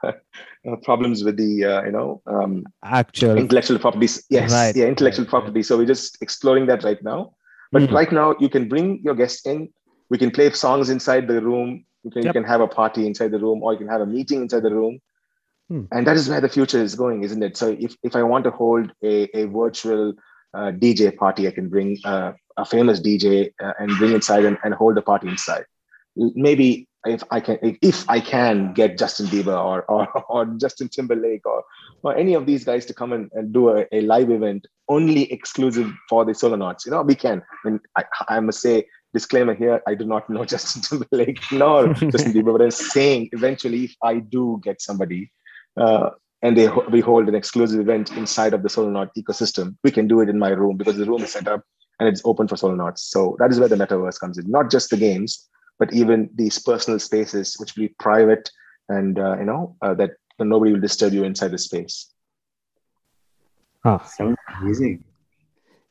problems with the you know um, actual intellectual properties. Yes, right. yeah, intellectual right. property. So we're just exploring that right now. But mm. right now, you can bring your guests in. We can play songs inside the room. You can, yep. you can have a party inside the room, or you can have a meeting inside the room. Mm. And that is where the future is going, isn't it? So if, if I want to hold a, a virtual uh, DJ party, I can bring uh, a famous DJ uh, and bring inside and, and hold the party inside. maybe if I can if I can get Justin Bieber or or, or Justin Timberlake or or any of these guys to come and, and do a, a live event only exclusive for the Solanauts, you know, we can. I mean, I, I must say, disclaimer here, I do not know Justin Timberlake nor Justin Bieber, but I'm saying eventually if I do get somebody uh, and they we hold an exclusive event inside of the Solanaut ecosystem, we can do it in my room because the room is set up and it's open for Solanauts. So that is where the metaverse comes in, not just the games, but even these personal spaces, which will be private and uh, you know uh, that nobody will disturb you inside the space. Ah, Sounds amazing.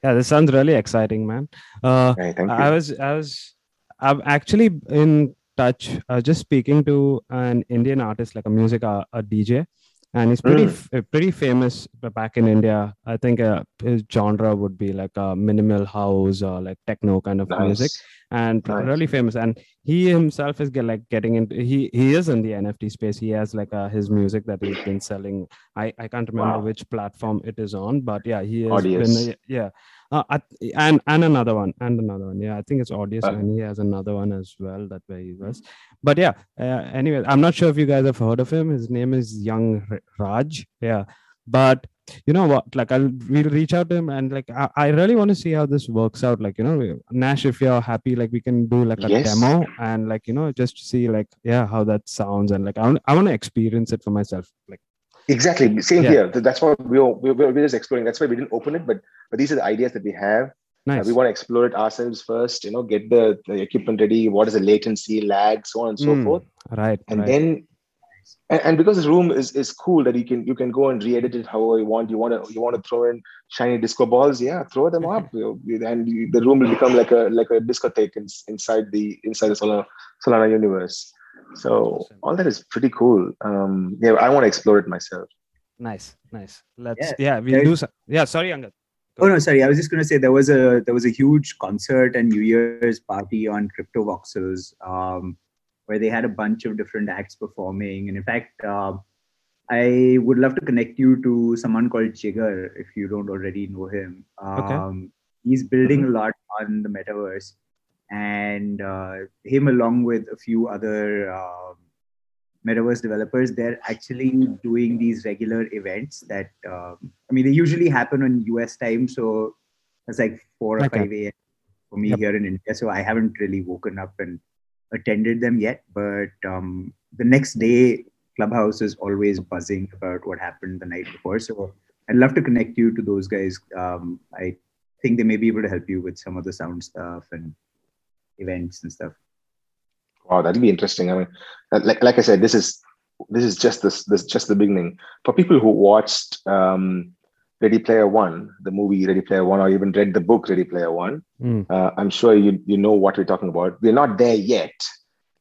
Yeah, this sounds really exciting, man. Uh, Okay, thank you. I was, I was, I'm actually in touch, uh, just speaking to an Indian artist, like a music, uh, a DJ, and he's pretty, Mm. uh, pretty famous back in India. I think uh, his genre would be like a minimal house or like techno kind of music, and Nice. really famous. And he himself is get, like getting into, he he is in the NFT space. He has like uh, his music that he's been selling. I I can't remember Wow. which platform it is on, but yeah, he has Audius. been, yeah. Uh, and and another one and another one yeah i think it's audius Uh, and he has another one as well that way he was but yeah uh, anyway i'm not sure if you guys have heard of him his name is young raj yeah but you know what like i'll we'll reach out to him and like i, I really want to see how this works out like you know nash if you're happy like we can do like a Yes. demo and like you know just to see like yeah how that sounds and like i want, I want to experience it for myself like Exactly. Same Yeah. here. That's what we were, we were, we're just exploring. That's why we didn't open it, but but these are the ideas that we have. Uh, nice we want to explore it ourselves first. You know, get the, the equipment ready. What is the latency, lag, so on and so Mm, forth. right And right. then, and, and because this room is is cool that you can you can go and re-edit it however you want. You want to you want to throw in shiny disco balls, yeah, throw them up, you know, and you, the room will become like a like a discotheque in, inside the inside the Solana, Solana universe. So all that is pretty cool. Um, yeah, I want to explore it myself. Nice, nice. Let's Yeah. yeah, we'll do some. Yeah, sorry, Angad. Oh no, sorry. I was just going to say there was a there was a huge concert and New Year's party on Cryptovoxels, um, where they had a bunch of different acts performing. And in fact, uh, I would love to connect you to someone called Jigger if you don't already know him. Um, Okay. He's building a lot on the metaverse, and uh, him along with a few other. Um, metaverse developers they're actually doing these regular events that um, i mean they usually happen on us time so it's like 4 or Okay. 5 a.m for me Yep. here in india so i haven't really woken up and attended them yet but um, the next day clubhouse is always buzzing about what happened the night before so i'd love to connect you to those guys um, i think they may be able to help you with some of the sound stuff and events and stuff Wow, that'll be interesting. I mean, like like I said, this is this is just this this just the beginning. For people who watched um, Ready Player One, the movie Ready Player One, or even read the book Ready Player One, Mm, uh, I'm sure you you know what we're talking about. We're not there yet,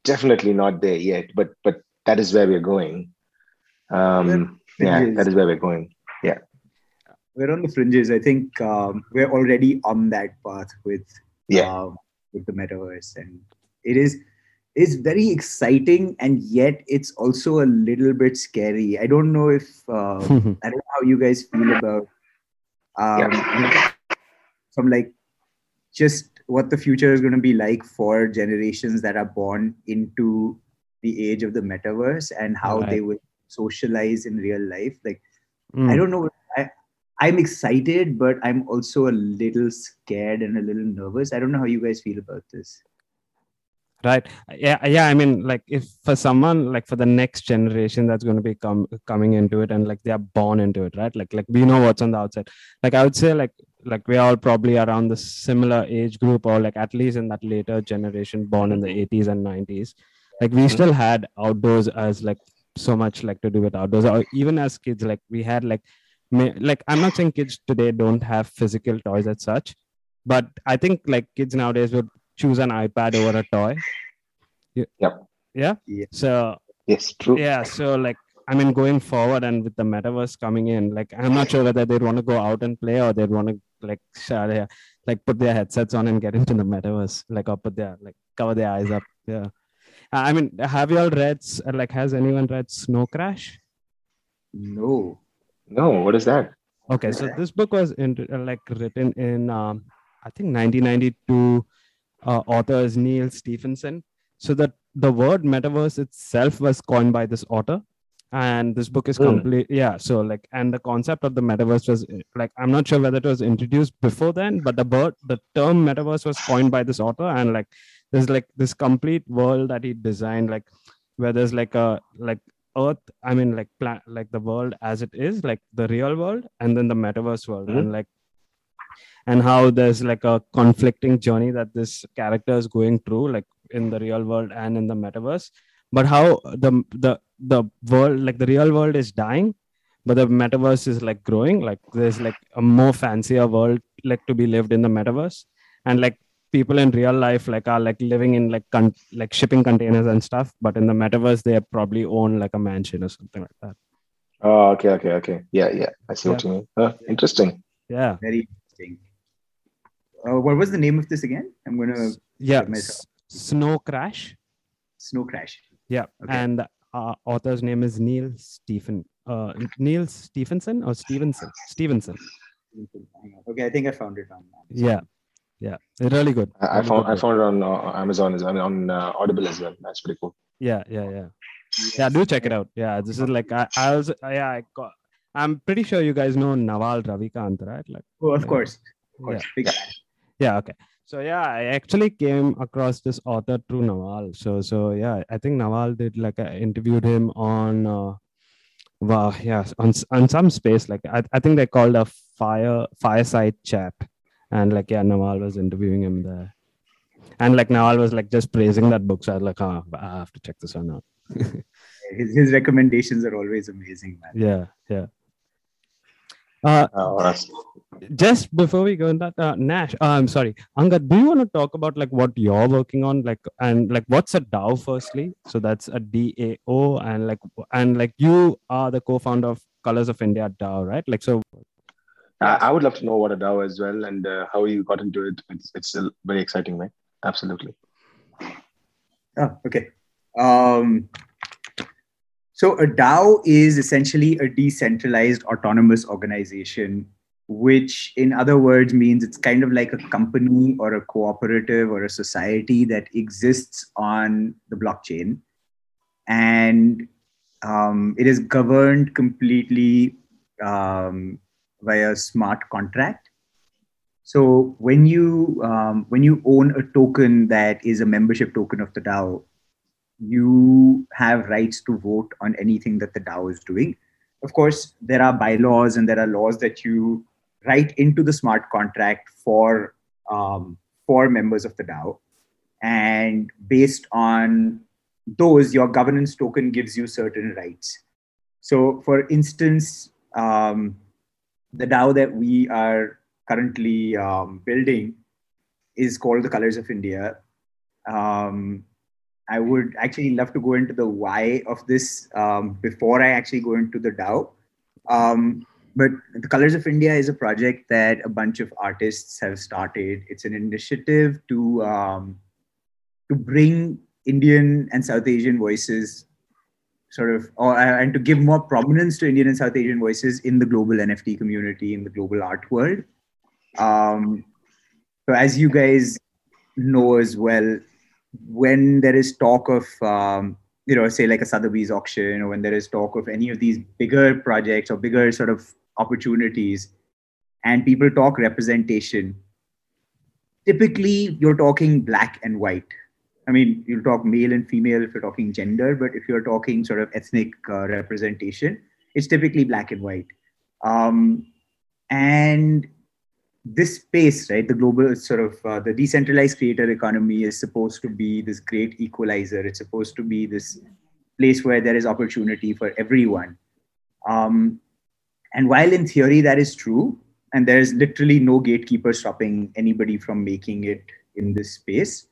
definitely not there yet, but but that is where we're going. Um, yeah, Fringes. that is where we're going. Yeah, we're on the fringes i think um, we're already on that path with Yeah. um, with the metaverse and it is is very exciting and yet it's also a little bit scary i don't know if uh, i don't know how you guys feel about um, you know, from like just what the future is going to be like for generations that are born into the age of the metaverse and how Right. they will socialize in real life like mm. I don't know. I, I'm excited, but I'm also a little scared and a little nervous. I don't know how you guys feel about this. Right? Yeah yeah i mean like if for someone like for the next generation that's going to be com- coming into it and like they are born into it right? Like like we know what's on the outside. Like i would say like like we're all probably around the similar age group or like at least in that later generation born in the mm-hmm. 80s and 90s like we mm-hmm. still had outdoors as like so much like to do with outdoors. Or even as kids like we had like may, like i'm not saying kids today don't have physical toys as such but i think like kids nowadays would choose an ipad over a toy Y- Yep. yeah Yeah. so Yes, true. yeah so like i mean going forward and with the metaverse coming in like i'm not sure whether they'd want to go out and play or they'd want to like shut their, like put their headsets on and get into the metaverse like or put their like cover their eyes up yeah i mean have you all read like has anyone read snow crash No. No, what is that? okay so this book was in, uh, like written in um, i think 1992 uh, author is neal stephenson so that the word metaverse itself was coined by this author and this book is Hmm. complete yeah so like and the concept of the metaverse was like i'm not sure whether it was introduced before then but the word the term metaverse was coined by this author and like there's like this complete world that he designed like where there's like a like earth i mean like pla- like the world as it is like the real world and then the metaverse world Mhm. and like and how there's like a conflicting journey that this character is going through like in the real world and in the metaverse but how the the the world like the real world is dying but the metaverse is like growing like there's like a more fancier world like to be lived in the metaverse and like people in real life like are like living in like con- like shipping containers and stuff but in the metaverse they probably own like a mansion or something like that Oh, okay, okay, okay. Yeah, yeah. I see what you mean. Uh, interesting. yeah Very interesting. Uh, what was the name of this again? I'm gonna yeah Check myself. S- snow crash Snow Crash. Yeah, Okay. and uh, author's name is Neal Stephen. Uh, Neal Stephenson or Stevenson? Stevenson. Okay, I think I found it on. Yeah, yeah, really good. I, I Really found good I found it on uh, Amazon as well, on uh, Audible as well. That's pretty cool. Yeah, yeah, yeah, yeah. Do check it out. Yeah, this is like I, I was. Yeah, I got. I'm pretty sure you guys know Naval Ravikant, right? Like, Oh, of Yeah. course. Of course. yeah, Big Yeah. Okay. So yeah, I actually came across this author through Naval. So so yeah, I think Naval did like I interviewed him on. Uh, Wow, yeah, on on some space like I, I think they called a fire fireside chat, and like yeah, Naval was interviewing him there, and like Naval was like just praising that book, so I was like, oh, I have to check this one out. His, his recommendations are always amazing, man. Yeah, yeah. Uh, Oh, just before we go in that, uh, Nash, uh, I'm sorry, Angad, do you want to talk about like what you're working on, like and like what's a DAO firstly? So that's a DAO, and like and like you are the co-founder of Colours of India DAO, right? Like so, I, I would love to know what a DAO is well and uh, how you got into it. It's it's very exciting, man. Absolutely. Oh, okay. Um, so a DAO is essentially a decentralized autonomous organization, which in other words means it's kind of like a company or a cooperative or a society that exists on the blockchain. And um, it is governed completely um, via smart contract. So when you um, when you own a token that is a membership token of the DAO, you have rights to vote on anything that the DAO is doing. Of course, there are bylaws and there are laws that you write into the smart contract for um, for members of the DAO, and based on those, your governance token gives you certain rights. So, for instance, um, the DAO that we are currently um, building is called the Colours of India. Um, I would actually love to go into the why of this um, before I actually go into the DAO. Um, but the Colours of India is a project that a bunch of artists have started. It's an initiative to um, to bring Indian and South Asian voices, sort of, or and to give more prominence to Indian and South Asian voices in the global NFT community, in the global art world. Um, so, as you guys know as well, when there is talk of um, you know say like a sotheby's auction or when there is talk of any of these bigger projects or bigger sort of opportunities and people talk representation typically you're talking black and white. I mean you'll talk male and female if you're talking gender but if you're talking sort of ethnic uh, representation it's typically black and white. Um, and this space, right, the global sort of uh, the decentralized creator economy is supposed to be this great equalizer. It's supposed to be this place where there is opportunity for everyone. Um, and while in theory that is true, and there's literally no gatekeeper stopping anybody from making it in this space,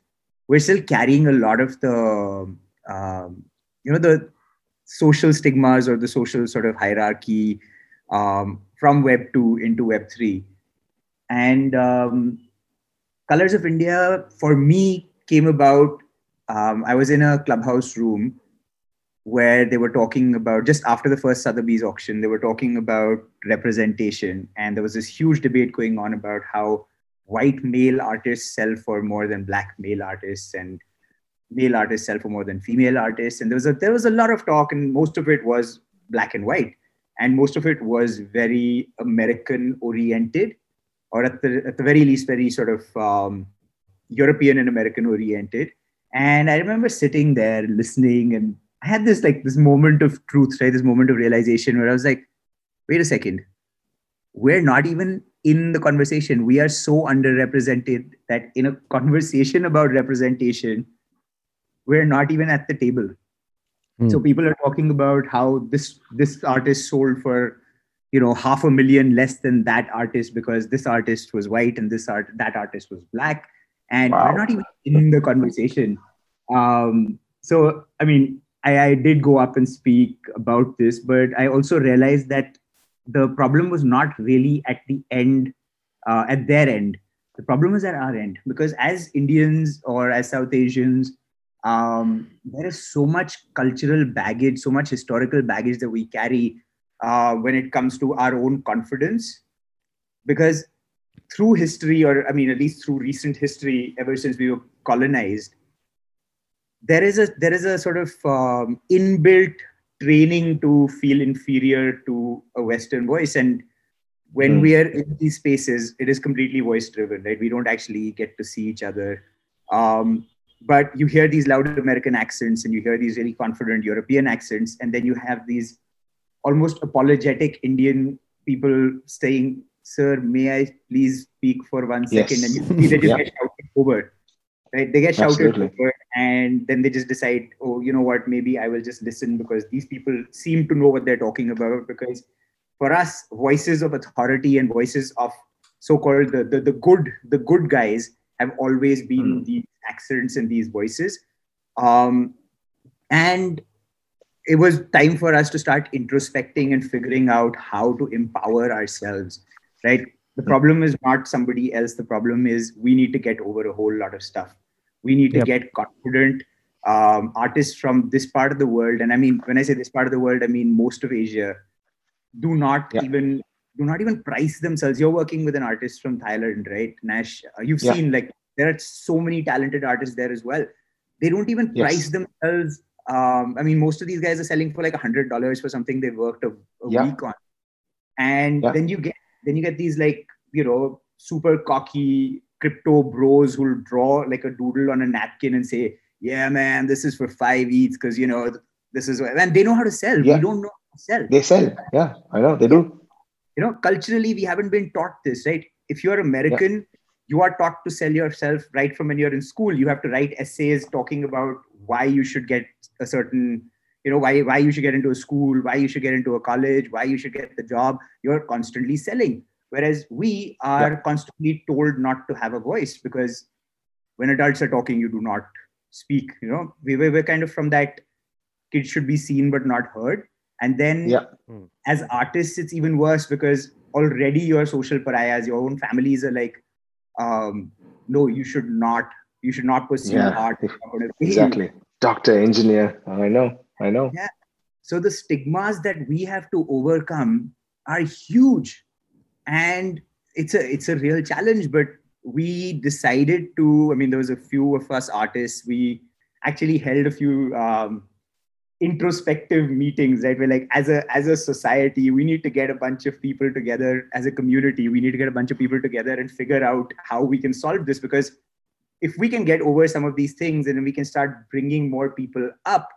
we're still carrying a lot of the, um, you know, the social stigmas or the social sort of hierarchy um, from Web 2 into Web 3 and um, colours of india for me came about um, i was in a clubhouse room where they were talking about just after the first sotheby's auction they were talking about representation. And there was this huge debate going on about how white male artists sell for more than black male artists and male artists sell for more than female artists. And there was a there was a lot of talk and most of it was black and white. And most of it was very american oriented or at the at the very least very sort of um, european and american oriented. And i remember sitting there listening and i had this like this moment of truth right? This moment of realization where i was like wait a second. We're not even in the conversation. We are so underrepresented that in a conversation about representation we're not even at the table. Hmm. so people are talking about how this this artist sold for you know half a million less than that artist because this artist was white and this art that artist was black. And Wow. we're not even in the conversation. Um, so i mean I, I did go up and speak about this but i also realized that the problem was not really at the end uh, at their end. The problem was at our end because as indians or as south asians um, there is so much cultural baggage so much historical baggage that we carry uh, when it comes to our own confidence. Because through history or i mean at least through recent history ever since we were colonized there is a there is a sort of um, inbuilt training to feel inferior to a western voice. And when Hmm. we are in these spaces it is completely voice driven right? We don't actually get to see each other. Um, but you hear these loud american accents and you hear these really confident european accents and then you have these almost apologetic indian people saying sir may i please speak for one Yes. second and you see they just Yeah. get shouted over right they get shouted Absolutely. over and then they just decide oh you know what maybe i will just listen because these people seem to know what they're talking about because for us voices of authority and voices of so-called the, the, the good the good guys have always been Mm. these accents and these voices um, and it was time for us to start introspecting and figuring out how to empower ourselves right the Mm. problem is not somebody else the problem is we need to get over a whole lot of stuff we need to Yep. get confident um, artists from this part of the world and i mean when i say this part of the world i mean most of asia do not Yeah. even do not even price themselves you're working with an artist from thailand right nash Uh, you've Yeah. seen like there are so many talented artists there as well they don't even Yes. price themselves um, i mean most of these guys are selling for like a hundred dollars for something they worked a, a Yeah. week on and Yeah. then you get then you get these like you know super cocky crypto bros who'll draw like a doodle on a napkin and say yeah man this is for five eats because you know this is and they know how to sell Yeah. we don't know how to sell They sell. Yeah, I know they do. you know culturally we haven't been taught this right if you're american you are taught to sell yourself right from when you're in school you have to write essays talking about why you should get a certain you know why why you should get into a school why you should get into a college why you should get the job you're constantly selling. Whereas we are constantly told not to have a voice because when adults are talking you do not speak you know. We were, we're kind of from that kids should be seen but not heard. And then Yeah. as artists it's even worse because already you're social pariahs your own families are like um no you should not you should not pursue Yeah. art It's not gonna pay you. Exactly. Doctor, engineer. I know. I know. Yeah. so the stigmas that we have to overcome are huge and it's a it's a real challenge but we decided to i mean there was a few of us artists we actually held a few um, introspective meetings right we're like as a as a society we need to get a bunch of people together as a community we need to get a bunch of people together and figure out how we can solve this because if we can get over some of these things and we can start bringing more people up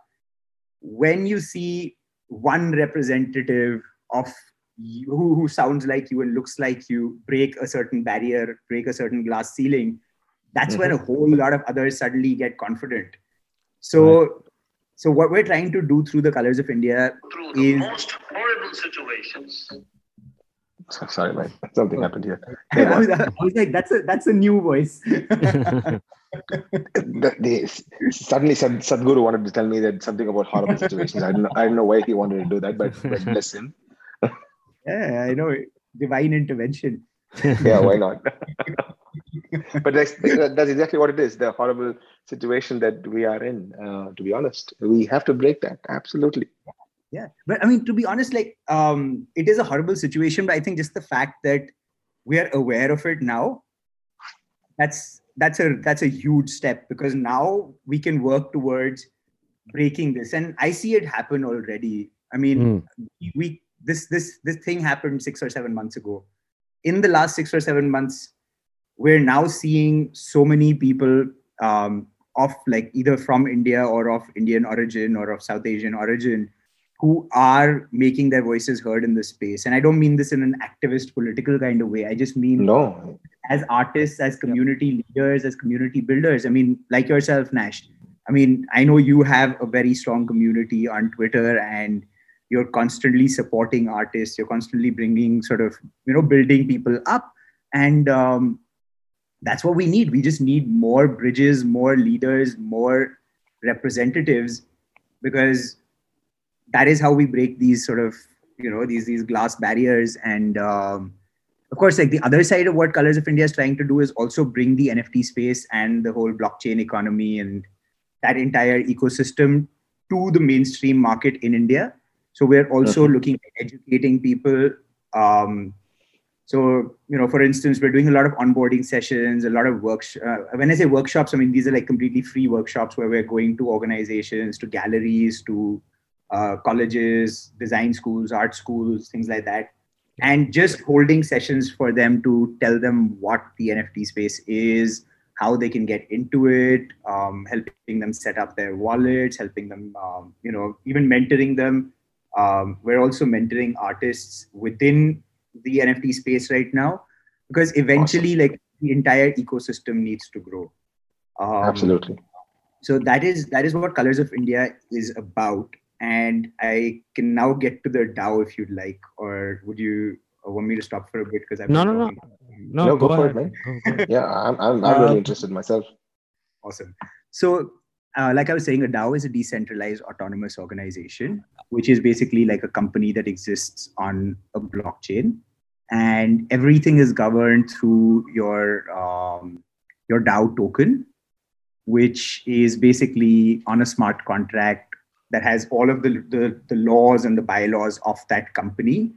when you see one representative of you, who, who sounds like you and looks like you break a certain barrier break a certain glass ceiling that's when a mm-hmm. whole lot of others suddenly get confident so so what we're trying to do through the colours of india through the is- most horrible situations. So- Sorry, man. Something happened here. I, was, I was like that's a that's a new voice suddenly, Sad, Sadhguru wanted to tell me that something about horrible situations. I don't know. I don't know why he wanted to do that, but, but bless him. yeah i know divine intervention Yeah, why not? but that's that's exactly what it is. The horrible situation that we are in. Uh, to be honest, we have to break that. Absolutely. Yeah. But i mean to be honest like um it is a horrible situation but i think just the fact that we are aware of it now that's that's a that's a huge step because now we can work towards breaking this. And i see it happen already. I mean Mm. we, this this this thing happened 6 or 7 months ago. In the last 6 or 7 months we're now seeing so many people um, of like either from india or of indian origin or of south asian origin who are making their voices heard in this space and i don't mean this in an activist political kind of way i just mean No, as artists, as community leaders, as community builders. I mean, like yourself, Nash. I mean, I know you have a very strong community on Twitter and you're constantly supporting artists. You're constantly bringing sort of, you know, building people up. And um, that's what we need. We just need more bridges, more leaders, more representatives, because that is how we break these sort of, you know, these these glass barriers and um, of course, like the other side of what Colours of India is trying to do is also bring the NFT space and the whole blockchain economy and that entire ecosystem to the mainstream market in India. So we're also looking at educating people. Um, so you know, for instance, we're doing a lot of onboarding sessions, a lot of works. Uh, when I say workshops, I mean these are like completely free workshops where we're going to organizations, to galleries, to uh, colleges, design schools, art schools, things like that and just holding sessions for them to tell them what the NFT space is, how they can get into it, um, helping them set up their wallets, helping them, um, you know, even mentoring them. Um, we're also mentoring artists within the NFT space right now because eventually, like the entire ecosystem needs to grow. Um, absolutely. so that is that is what colours of india is about and i can now get to the dao if you'd like or would you uh, want me to stop for a bit because i've No, no, no. No, No, go, go for ahead. it, man. Go- go. Yeah, I'm, I'm, I'm really Um, interested myself. awesome so uh, like i was saying a dao is a decentralized autonomous organization which is basically like a company that exists on a blockchain and everything is governed through your um, your dao token which is basically on a smart contract that has all of the, the, the laws and the bylaws of that company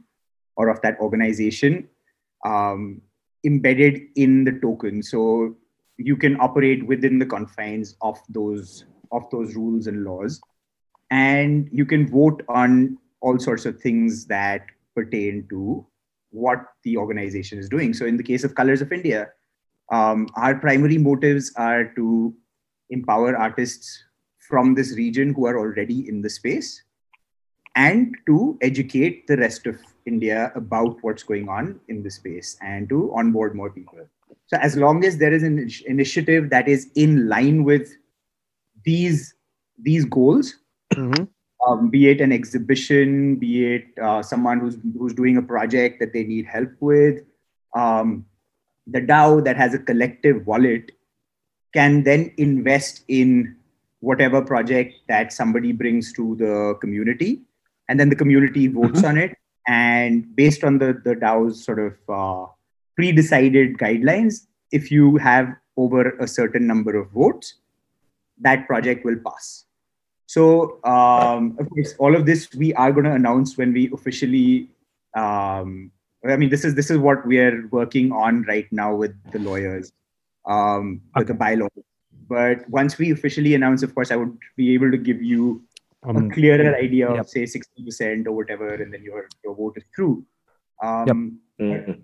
or of that organization um, embedded in the token. So you can operate within the confines of those of those rules and laws, and you can vote on all sorts of things that pertain to what the organization is doing. So in the case of Colours of India, um, our primary motives are to empower artists from this region who are already in the space and to educate the rest of India about what's going on in the space and to onboard more people. So, as long as there is an initiative that is in line with these these goals, Mhm. um, be it an exhibition, be it uh, someone who's who's doing a project that they need help with, um, the DAO that has a collective wallet can then invest in whatever project that somebody brings to the community, and then the community votes on it, and based on the the DAO's sort of uh, pre-decided guidelines, if you have over a certain number of votes, that project will pass. So, um, of course, all of this we are going to announce when we officially. Um, I mean, this is this is what we are working on right now with the lawyers, um, with the bylaws. But once we officially announce, of course, I would be able to give you Um, a clearer idea of yep. say sixty percent or whatever, and then your your vote is through. Um, Mhm.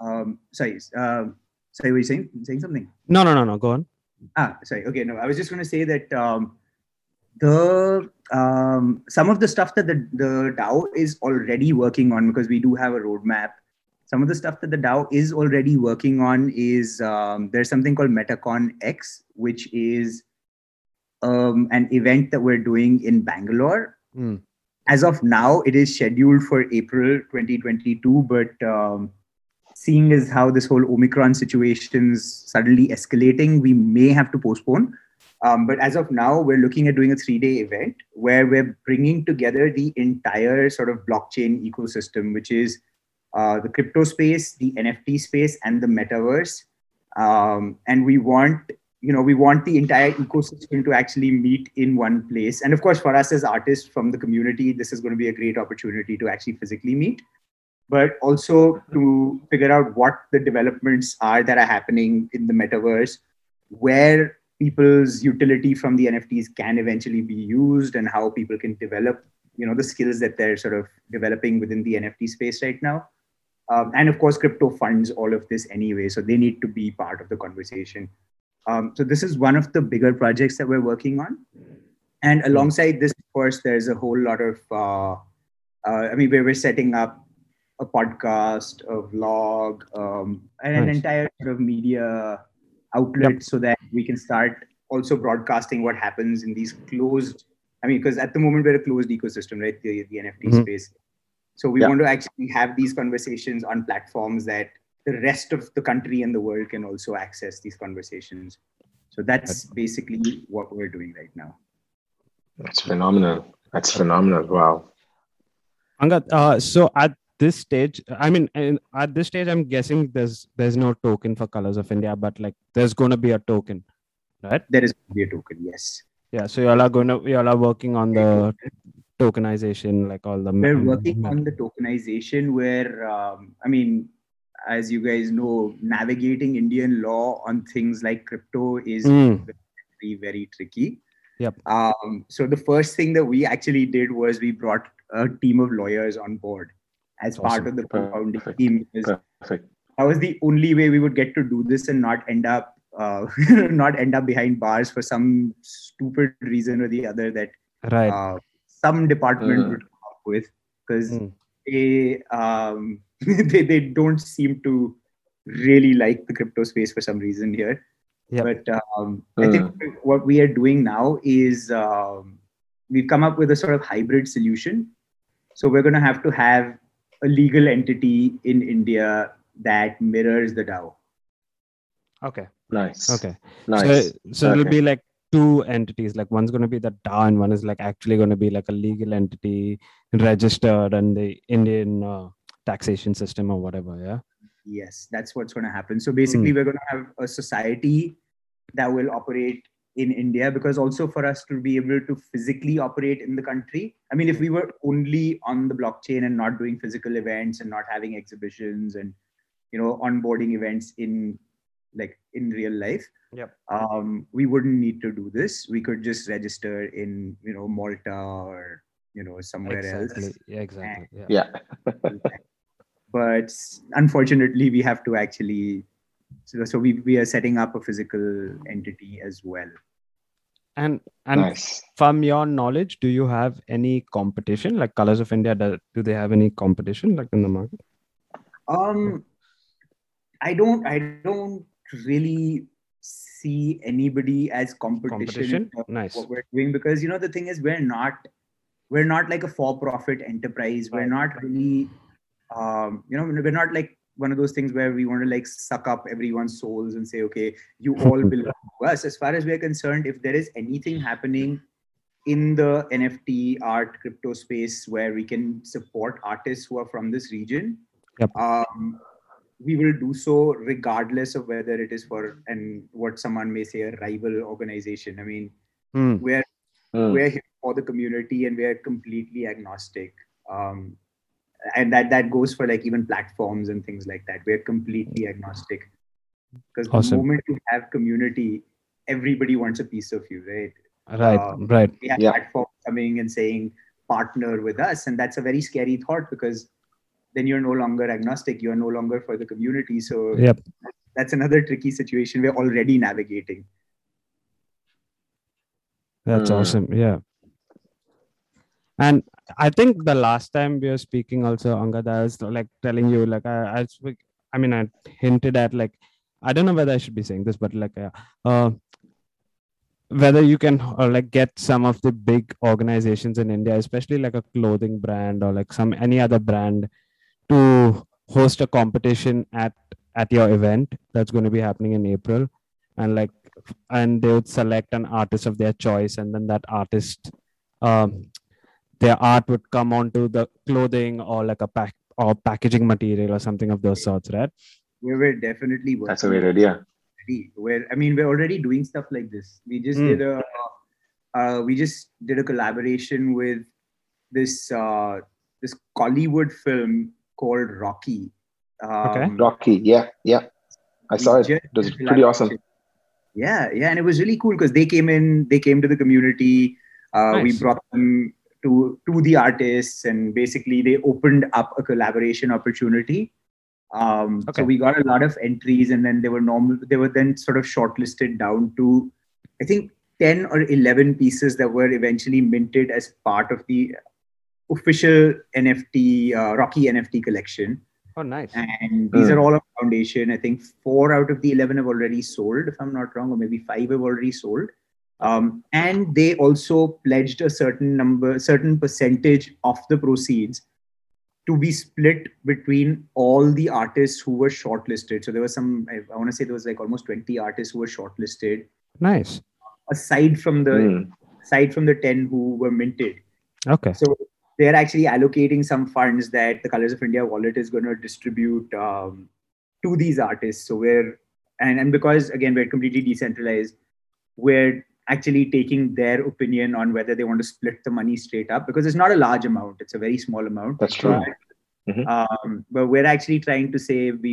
um, sorry, um, sorry, were you saying saying something? no, no, no, no. Go on. Ah, sorry. Okay, no, I was just going to say that um, the um, some of the stuff that the the DAO is already working on because we do have a roadmap. Some of the stuff that the DAO is already working on is um, there's something called MetaCon X, which is um, an event that we're doing in Bangalore. Hmm. As of now, it is scheduled for April 2022, but um, seeing as how this whole Omicron situation's suddenly escalating, we may have to postpone. Um, but as of now, we're looking at doing a three-day event where we're bringing together the entire sort of blockchain ecosystem, which is uh, the crypto space, the NFT space, and the metaverse. Um, and we want, you know, we want the entire ecosystem to actually meet in one place. And of course, for us as artists from the community, this is going to be a great opportunity to actually physically meet but also to figure out what the developments are that are happening in the metaverse, where people's utility from the nfts can eventually be used and how people can develop you know the skills that they're sort of developing within the nft space right now um, and of course crypto funds all of this anyway so they need to be part of the conversation. Um, so this is one of the bigger projects that we're working on. And alongside this of course there's a whole lot of uh, uh, i mean we're setting up a podcast a vlog um, and an entire sort of media outlet Yep. so that we can start also broadcasting what happens in these closed i mean because at the moment we're a closed ecosystem right? The, the nft Mhm. space so we Yeah. want to actually have these conversations on platforms that the rest of the country and the world can also access these conversations so that's basically what we're doing right now That's phenomenal. That's phenomenal. Wow. Angad, uh, so at this stage, I mean, at this stage, I'm guessing there's there's no token for Colours of India, but like there's going to be a token, right? there is going to be a token yes Yeah. So y'all are going to y'all are working on the tokenization, like all the. we're working on the tokenization where um, i mean as you guys know navigating indian law on things like crypto is Mm. very very tricky Yep. um, so the first thing that we actually did was we brought a team of lawyers on board as part of the founding Perfect. team because Perfect. that was the only way we would get to do this and not end up uh, not end up behind bars for some stupid reason or the other that Right. uh, some department Mm. would come up with because Mm. they, um, they they don't seem to really like the crypto space for some reason here. Yep. But um, I think what we are doing now is um, we've come up with a sort of hybrid solution. So we're going to have to have a legal entity in India that mirrors the DAO. Okay. Nice. Okay. Nice. So, so it'll be like two entities. Like one's going to be the DAO, and one is like actually going to be like a legal entity registered and the Indian uh, taxation system or whatever. Yeah. Yes, that's what's going to happen. So basically, we're going to have a society that will operate in India because also for us to be able to physically operate in the country. I mean, if we were only on the blockchain and not doing physical events and not having exhibitions and you know onboarding events in like in real life, Yep. um, we wouldn't need to do this. We could just register in you know Malta or you know somewhere Exactly. else Yeah. Exactly. Yeah. yeah. but unfortunately we have to actually so, so we, we are setting up a physical entity as well And and nice. from your knowledge, do you have any competition? Like Colours of India, do, do they have any competition like in the market? um i don't i don't really see anybody as competition, Competition? Nice. what we're doing because you know the thing is we're not we're not like a for-profit enterprise we're not really um you know we're not like one of those things where we want to like suck up everyone's souls and say okay you all belong to us as far as we're concerned if there is anything happening in the nft art crypto space where we can support artists who are from this region Yep. um, we will do so regardless of whether it is for and what someone may say a rival organization i mean Hmm. we're Mm. we're here for the community and we're completely agnostic um, and that that goes for like even platforms and things like that we're completely agnostic because the moment you have community everybody wants a piece of you right Right. Uh, right. we have Yeah. platforms coming and saying partner with us and that's a very scary thought because then you're no longer agnostic you're no longer for the community so Yep. that's another tricky situation we're already navigating That's Mm. awesome. Yeah. And I think the last time we were speaking also, Angad, I was like telling you, like I, I, speak, I mean, I hinted at like, I don't know whether I should be saying this, but like, uh, uh whether you can uh, like get some of the big organizations in India, especially like a clothing brand or like some any other brand, to host a competition at at your event that's going to be happening in April, and like and they would select an artist of their choice and then that artist um, their art would come onto the clothing or like a pack or packaging material or something of those sorts right we were definitely working That's a great idea. already. We're, I mean, we're already doing stuff like this. We just Mm. did a, uh, we just did a collaboration with this uh, this Kollywood film called Rocky. Um, Okay. Rocky. Yeah. Yeah. I saw it. just It was pretty awesome. Yeah, yeah, and it was really cool because they came in, they came to the community. Uh, We brought them to to the artists, and basically they opened up a collaboration opportunity. Um, Okay. So we got a lot of entries, and then they were normal. They were then sort of shortlisted down to, I think, ten or eleven pieces that were eventually minted as part of the official NFT uh, Rocky NFT collection Oh, nice. and these Mm. are all on foundation i think four out of the 11 have already sold if i'm not wrong or maybe five have already sold um, and they also pledged a certain number certain percentage of the proceeds to be split between all the artists who were shortlisted so there was some i, I want to say there was like almost 20 artists who were shortlisted Nice. aside from the Mm. aside from the 10 who were minted Okay. so they're actually allocating some funds that the Colours of India wallet is going to distribute um, to these artists. So we're and and because again we're completely decentralized, we're actually taking their opinion on whether they want to split the money straight up because it's not a large amount; it's a very small amount. That's true. But, Mhm. um, but we're actually trying to say we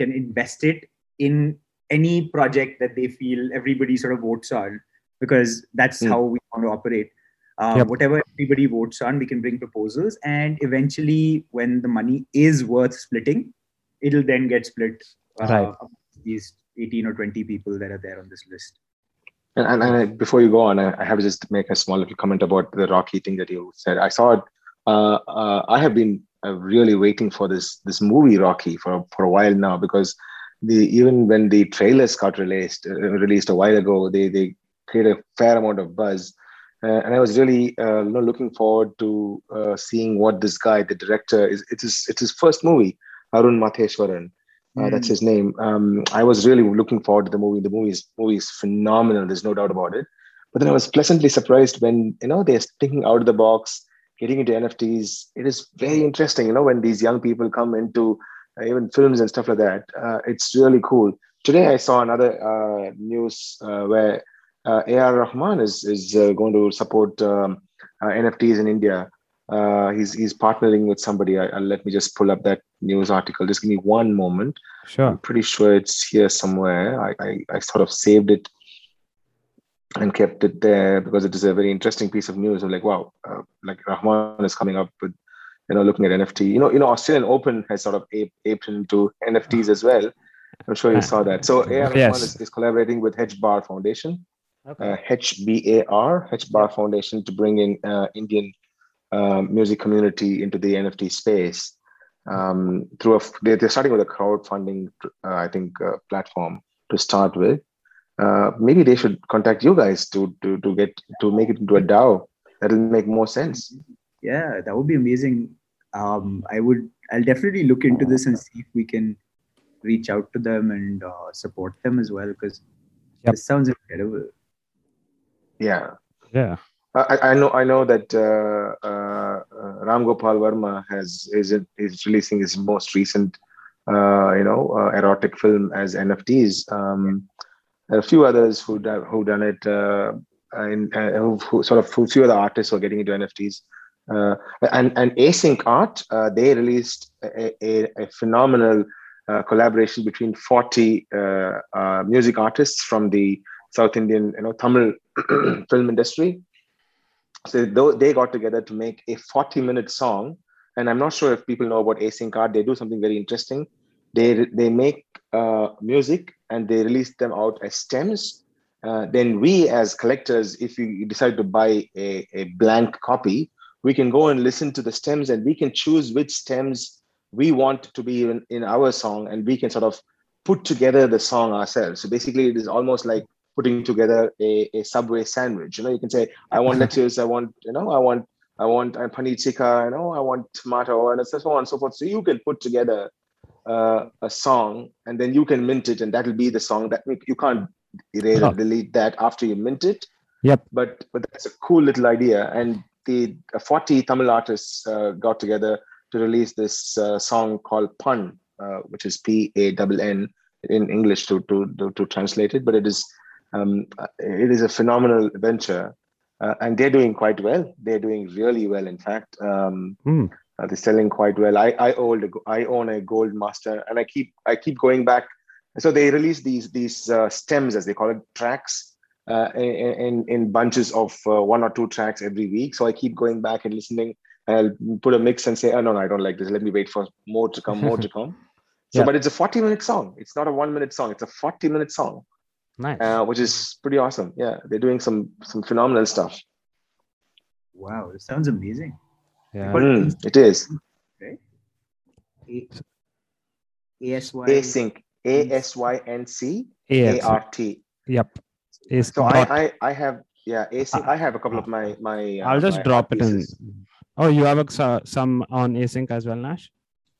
can invest it in any project that they feel everybody sort of votes on because that's Mm. how we want to operate. Uh, Yep. Whatever everybody votes on, we can bring proposals, and eventually, when the money is worth splitting, it'll then get split. Uh, Right. These 18 or 20 people that are there on this list. And, and, and I- before you go on, I, I have to just make a small little comment about the Rocky thing that you said. I saw it. Uh, uh, I have been uh, really waiting for this this movie Rocky for for a while now because the even when the trailers got released uh, released a while ago, they they created a fair amount of buzz. Uh, and I was really uh, you know, looking forward to uh, seeing what this guy, the director, is. It's his, it's his first movie, Arun Matheswaran. Uh, that's Mm. his name. Um, I was really looking forward to the movie. The movie is movie is phenomenal. There's no doubt about it. But then I was pleasantly surprised when you know they're thinking out of the box, getting into NFTs. It is very interesting. You know when these young people come into uh, even films and stuff like that. Uh, it's really cool. Today I saw another uh, news uh, where uh, AR Rahman is is uh, going to support um, uh, NFTs in India. Uh, he's he's partnering with somebody. I, let me just pull up that news article. Just give me one moment. Sure. I'm pretty sure it's here somewhere. I, I, I sort of saved it and kept it there because it is a very interesting piece of news. I'm like, wow, uh, like Rahman is coming up with, you know, looking at NFT. You know, you know, Australian Open has sort of aped, aped into NFTs as well. I'm sure you saw that. So AR Rahman Yes. is, is collaborating with HBAR Foundation, Okay. uh, HBAR, Hedge Bar Foundation, to bring in uh, Indian um, music community into the NFT space um, through a they, they're starting with a crowdfunding uh, I think uh, platform to start with. Uh, maybe they should contact you guys to to to get to make it into a DAO. That'll make more sense. Yeah, that would be amazing. Um, I would. I'll definitely look into this and see if we can reach out to them and uh, support them as well because Yep. this sounds incredible. Yeah. Yeah. I, I know I know that uh, uh, uh, Ram Gopal Varma has is is releasing his most recent uh, you know uh, erotic film as NFTs. Um, there are a few others who who done it, uh, and uh, who, who sort of who few other artists who are getting into NFTs. Uh, and and Async Art they released a, a, a phenomenal collaboration between 40 music artists from the South Indian you know Tamil film industry. So they got together to make a 40 minute song. And i'm not sure if people know about async art they do something very interesting. They they make uh, music and they release them out as stems. Uh, then we as collectors if we decide to buy a, a blank copy we can go and listen to the stems and we can choose which stems we want to be in, in our song and we can sort of put together the song ourselves. So basically it is almost like putting together a, a subway sandwich. You know, you can say, I want lettuce, I want, you know, I want, I want a paneer tikka, you know, I want tomato, and so on and so forth. So you can put together uh, a song and then you can mint it, and that'll be the song that you can't erase or delete that after you mint it. Yep. But but that's a cool little idea. And the 40 Tamil artists uh, got together to release this uh, song called Pann, uh, which is P A N N in English to, to, to, to translate it, but it is um, it is a phenomenal venture, uh, and they're doing quite well. They're doing really well, in fact. Um, mm. uh, they're selling quite well. I I own a, I own a gold master, and I keep I keep going back so they release these these uh, stems as they call it tracks uh, in in bunches of uh, one or two tracks every week so i keep going back and listening and i'll put a mix and say oh no, no i don't like this let me wait for more to come more to come so Yeah. but it's a 40 minute song it's not a one minute song it's a 40 minute song Nice. uh, which is pretty awesome yeah they're doing some some phenomenal stuff Wow, this sounds amazing. yeah. Mm, it is A- ASY. async a-s-y-n-c AX. a-r-t Yep. Is so I, I i have yeah async i have a couple of my my uh, I'll just my drop it in. Oh, you have a, some on async as well, Nash?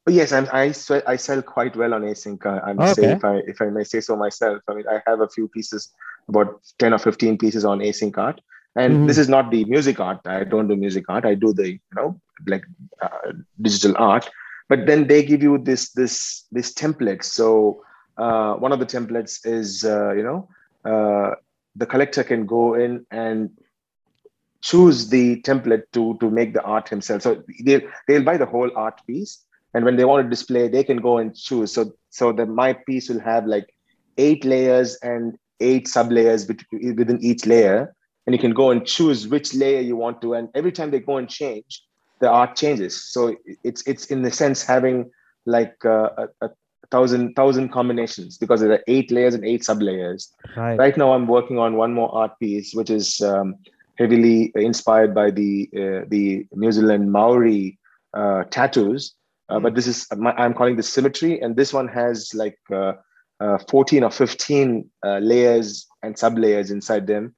Yes, I'm, I sell, I sell quite well on async. uh, I must say, if I if I may say so myself. I mean, I have a few pieces, about ten or fifteen pieces on async art, and Mhm. this is not the music art. I don't do music art. I do the you know like uh, digital art. But then they give you this this this template. So uh, one of the templates is uh, you know uh, the collector can go in and choose the template to to make the art himself. So they they'll buy the whole art piece, and when they want to display, they can go and choose. So so that my piece will have like eight layers and eight sub layers within each layer, and you can go and choose which layer you want to. And every time they go and change, the art changes. So it's it's in the sense having like uh, a, a thousand thousand combinations because there are eight layers and eight sub layers Right. right now i'm working on one more art piece which is um, heavily inspired by the uh, the new zealand maori uh, tattoos uh, but this is my, i'm calling this symmetry and this one has like uh, uh, 14 or 15 uh, layers and sub layers inside them.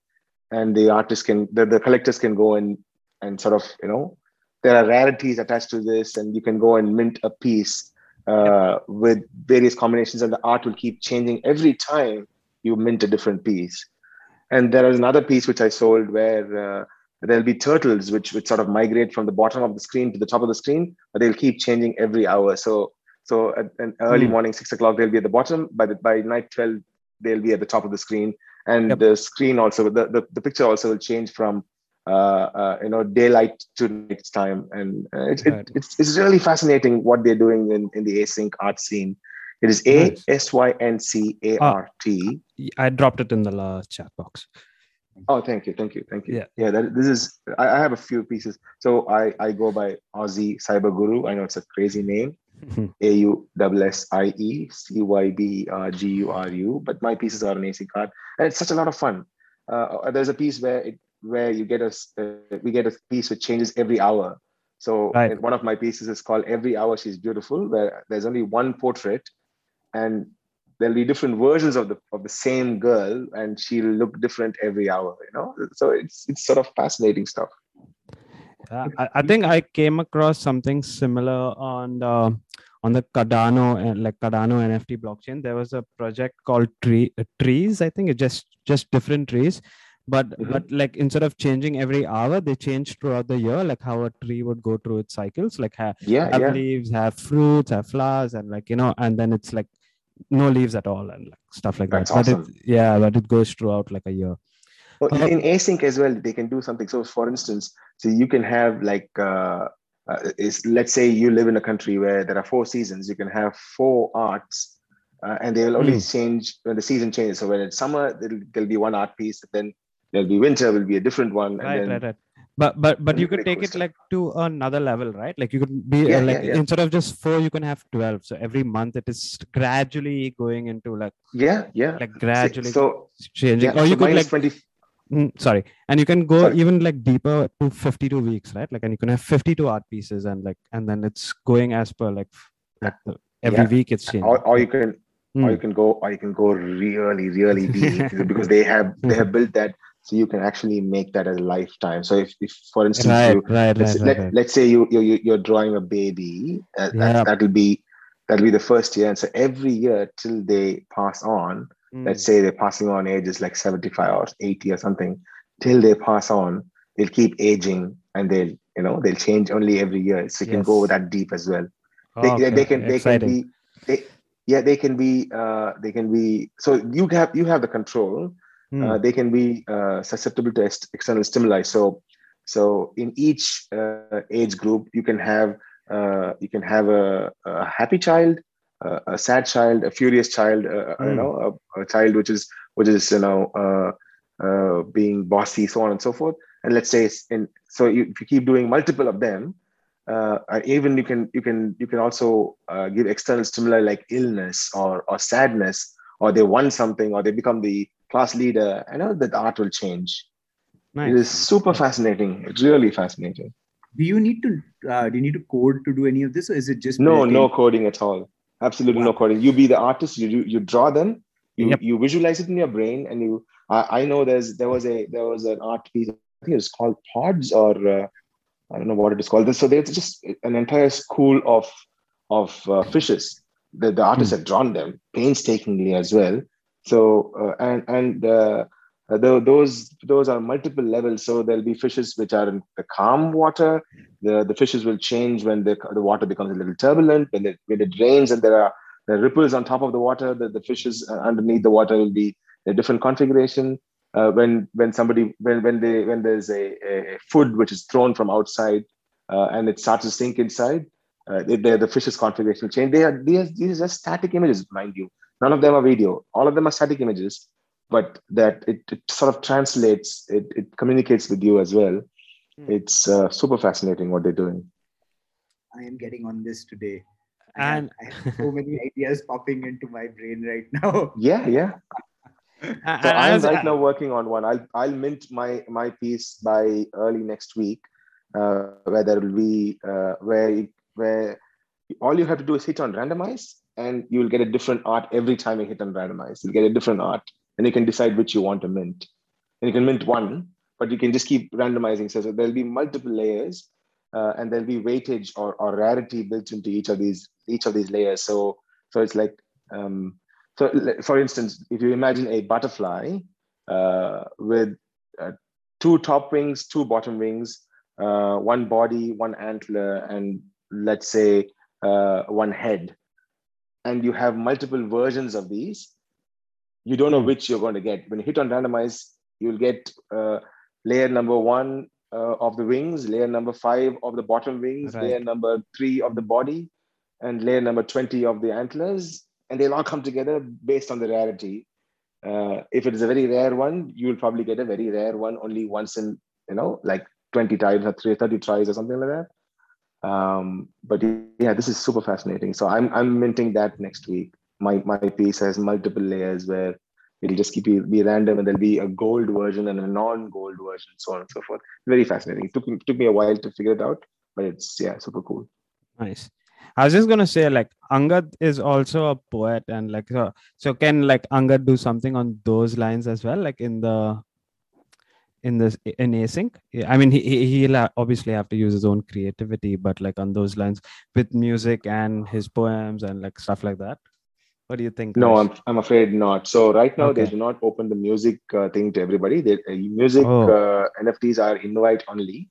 And the artist can the, the collectors can go and and sort of you know there are rarities attached to this and you can go and mint a piece uh, with various combinations and the art will keep changing every time you mint a different piece. And there is another piece which I sold where uh, there'll be turtles which which sort of migrate from the bottom of the screen to the top of the screen, but they'll keep changing every hour. So so at an early Hmm. morning, six o'clock, they'll be at the bottom. By the by night twelve, they'll be at the top of the screen. And Yep. the screen also the, the, the picture also will change from uh, uh, you know daylight to night time. And uh, it, Right. it, it's it's really fascinating what they're doing in, in the async art scene. It is A. S Y N C A R T. I dropped it in the last chat box. Oh, thank you, thank you, thank you. Yeah. yeah. That, this is I, I have a few pieces. So I I go by Aussie Cyber Guru. I know it's a crazy name. A U S S I E C Y B R G U R U. But my pieces are an async art, and it's such a lot of fun. Uh, there's a piece where it where you get a s- uh, we get a piece which changes every hour. So Right. one of my pieces is called Every Hour She's Beautiful, where there's only one portrait, and there'll be different versions of the of the same girl, and she'll look different every hour. You know, so it's it's sort of fascinating stuff. Yeah, I, I think I came across something similar on the on the Cardano uh, like Cardano NFT blockchain. There was a project called Tree uh, Trees. I think it just just different trees, but Mhm. but like instead of changing every hour, they changed throughout the year, like how a tree would go through its cycles, like ha- Yeah, have yeah. leaves, have fruits, have flowers, and like you know, and then it's like no leaves at all and like stuff like That's that. But it, yeah, but it goes throughout like a year. Well, Uh, in async as well, they can do something. So, for instance, so you can have like, uh, uh, is let's say you live in a country where there are four seasons. You can have four arts, uh, and they will only Hmm. change when the season changes. So, when it's summer, there'll, there'll be one art piece. Then there'll be winter, will be a different one, and right then right right but but but you could take it like to another level right like you could be Yeah, uh, like yeah. instead of just four you can have 12 so every month it is gradually going into like yeah, yeah. like gradually So, changing yeah, or so you could like 20. mm, sorry and you can go Sorry. even like deeper to 52 weeks right like and you can have 52 art pieces and like and then it's going as per like like every Yeah. week it's changing Or, or you can or Mm. you can go or you can go really really deep because they have they have built that so you can actually make that a lifetime so if, if for instance right you right let's, right let, right, right. let's say you, you you- you're drawing a baby uh, Yeah. that, that'll be that'll be the first year and so every year till they pass on Mm. let's say they're passing on ages like 75 or 80 or something till they pass on they'll keep aging and they'll you know they'll change only every year so you can go that deep as well they, Oh, they- okay. they can they Exciting. can be they, yeah they can be uh, they can be so you have you have the control Mm. uh, they can be uh, susceptible to ex- external stimuli so so in each uh, age group you can have uh, you can have a, a happy child uh, a sad child, a furious child, uh, mm. you know, a, a, child which is which is you know uh, uh, being bossy, so on and so forth. And let's say in so you, if you keep doing multiple of them, uh, even you can you can you can also uh, give external stimuli like illness or or sadness, or they want something, or they become the class leader. I know that art will change. Nice. It is super fascinating. It's really fascinating. Do you need to uh, do you need to code to do any of this, or is it just no no coding at all? Absolutely wow. no coding. You be the artist. You do, you draw them. You yep. you visualize it in your brain, and you. I, I know there's there was a there was an art piece. I think it's called Pods or uh, I don't know what it is called. So there's just an entire school of of uh, fishes. The the artists mm. have drawn them painstakingly as well. So uh, and and uh, uh, those those are multiple levels. So there'll be fishes which are in the calm water. The the fishes will change when the the water becomes a little turbulent. When it when it rains and there are the ripples on top of the water, the, the fishes uh, underneath the water will be a different configuration. Uh, when when somebody when when they when there's a, a food which is thrown from outside uh, and it starts to sink inside, uh, they, the fishes configuration change. They are these these are static images, mind you. None of them are video. All of them are static images but that it, it sort of translates, it, it communicates with you as well. Mm. It's uh, super fascinating what they're doing. I am getting on this today. And I have, I have so many ideas popping into my brain right now. Yeah, yeah. so I'm right now working on one. I'll I'll mint my my piece by early next week, uh, where there will be uh, where where all you have to do is hit on randomize, and you will get a different art every time you hit on randomize. You'll get a different art and you can decide which you want to mint. And you can mint one, but you can just keep randomizing. So, so there'll be multiple layers, uh, and there'll be weightage or, or rarity built into each of these each of these layers. So so it's like um, so for instance, if you imagine a butterfly uh, with uh, two top wings, two bottom wings, uh, one body, one antler, and let's say uh, one head, and you have multiple versions of these, you don't know which you're going to get. When you hit on randomize, you'll get uh, layer number one uh, of the wings, layer number five of the bottom wings, right. layer number three of the body, and layer number 20 of the antlers. And they'll all come together based on the rarity. Uh, if it is a very rare one, you'll probably get a very rare one only once in, you know, like 20 times or 30 tries or something like that. Um, but yeah, this is super fascinating. So I'm, I'm minting that next week my my piece has multiple layers where it'll just keep you be random and there'll be a gold version and a non-gold version, so on and so forth. Very fascinating. It took me took me a while to figure it out, but it's yeah, super cool. Nice. I was just gonna say like Angad is also a poet and like so, so can like Angad do something on those lines as well, like in the in this in async i mean he he'll obviously have to use his own creativity but like on those lines with music and his poems and like stuff like that what do you think? No, I'm, I'm afraid not. So right now okay. they do not open the music uh, thing to everybody. The uh, music oh. uh, NFTs are invite only,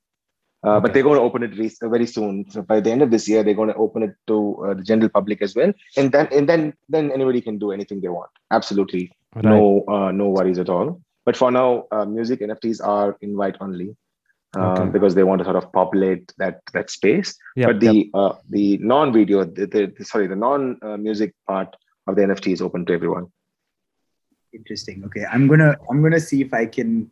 uh, okay. but they're going to open it re- very soon. So by the end of this year, they're going to open it to uh, the general public as well, and then and then then anybody can do anything they want. Absolutely, right. no uh, no worries at all. But for now, uh, music NFTs are invite only. Uh, okay. because they want to sort of populate that that space. Yep, but the yep. Uh, the non video, the, the, sorry, the non music part of the NFT is open to everyone. Interesting. Okay, I'm gonna I'm gonna see if I can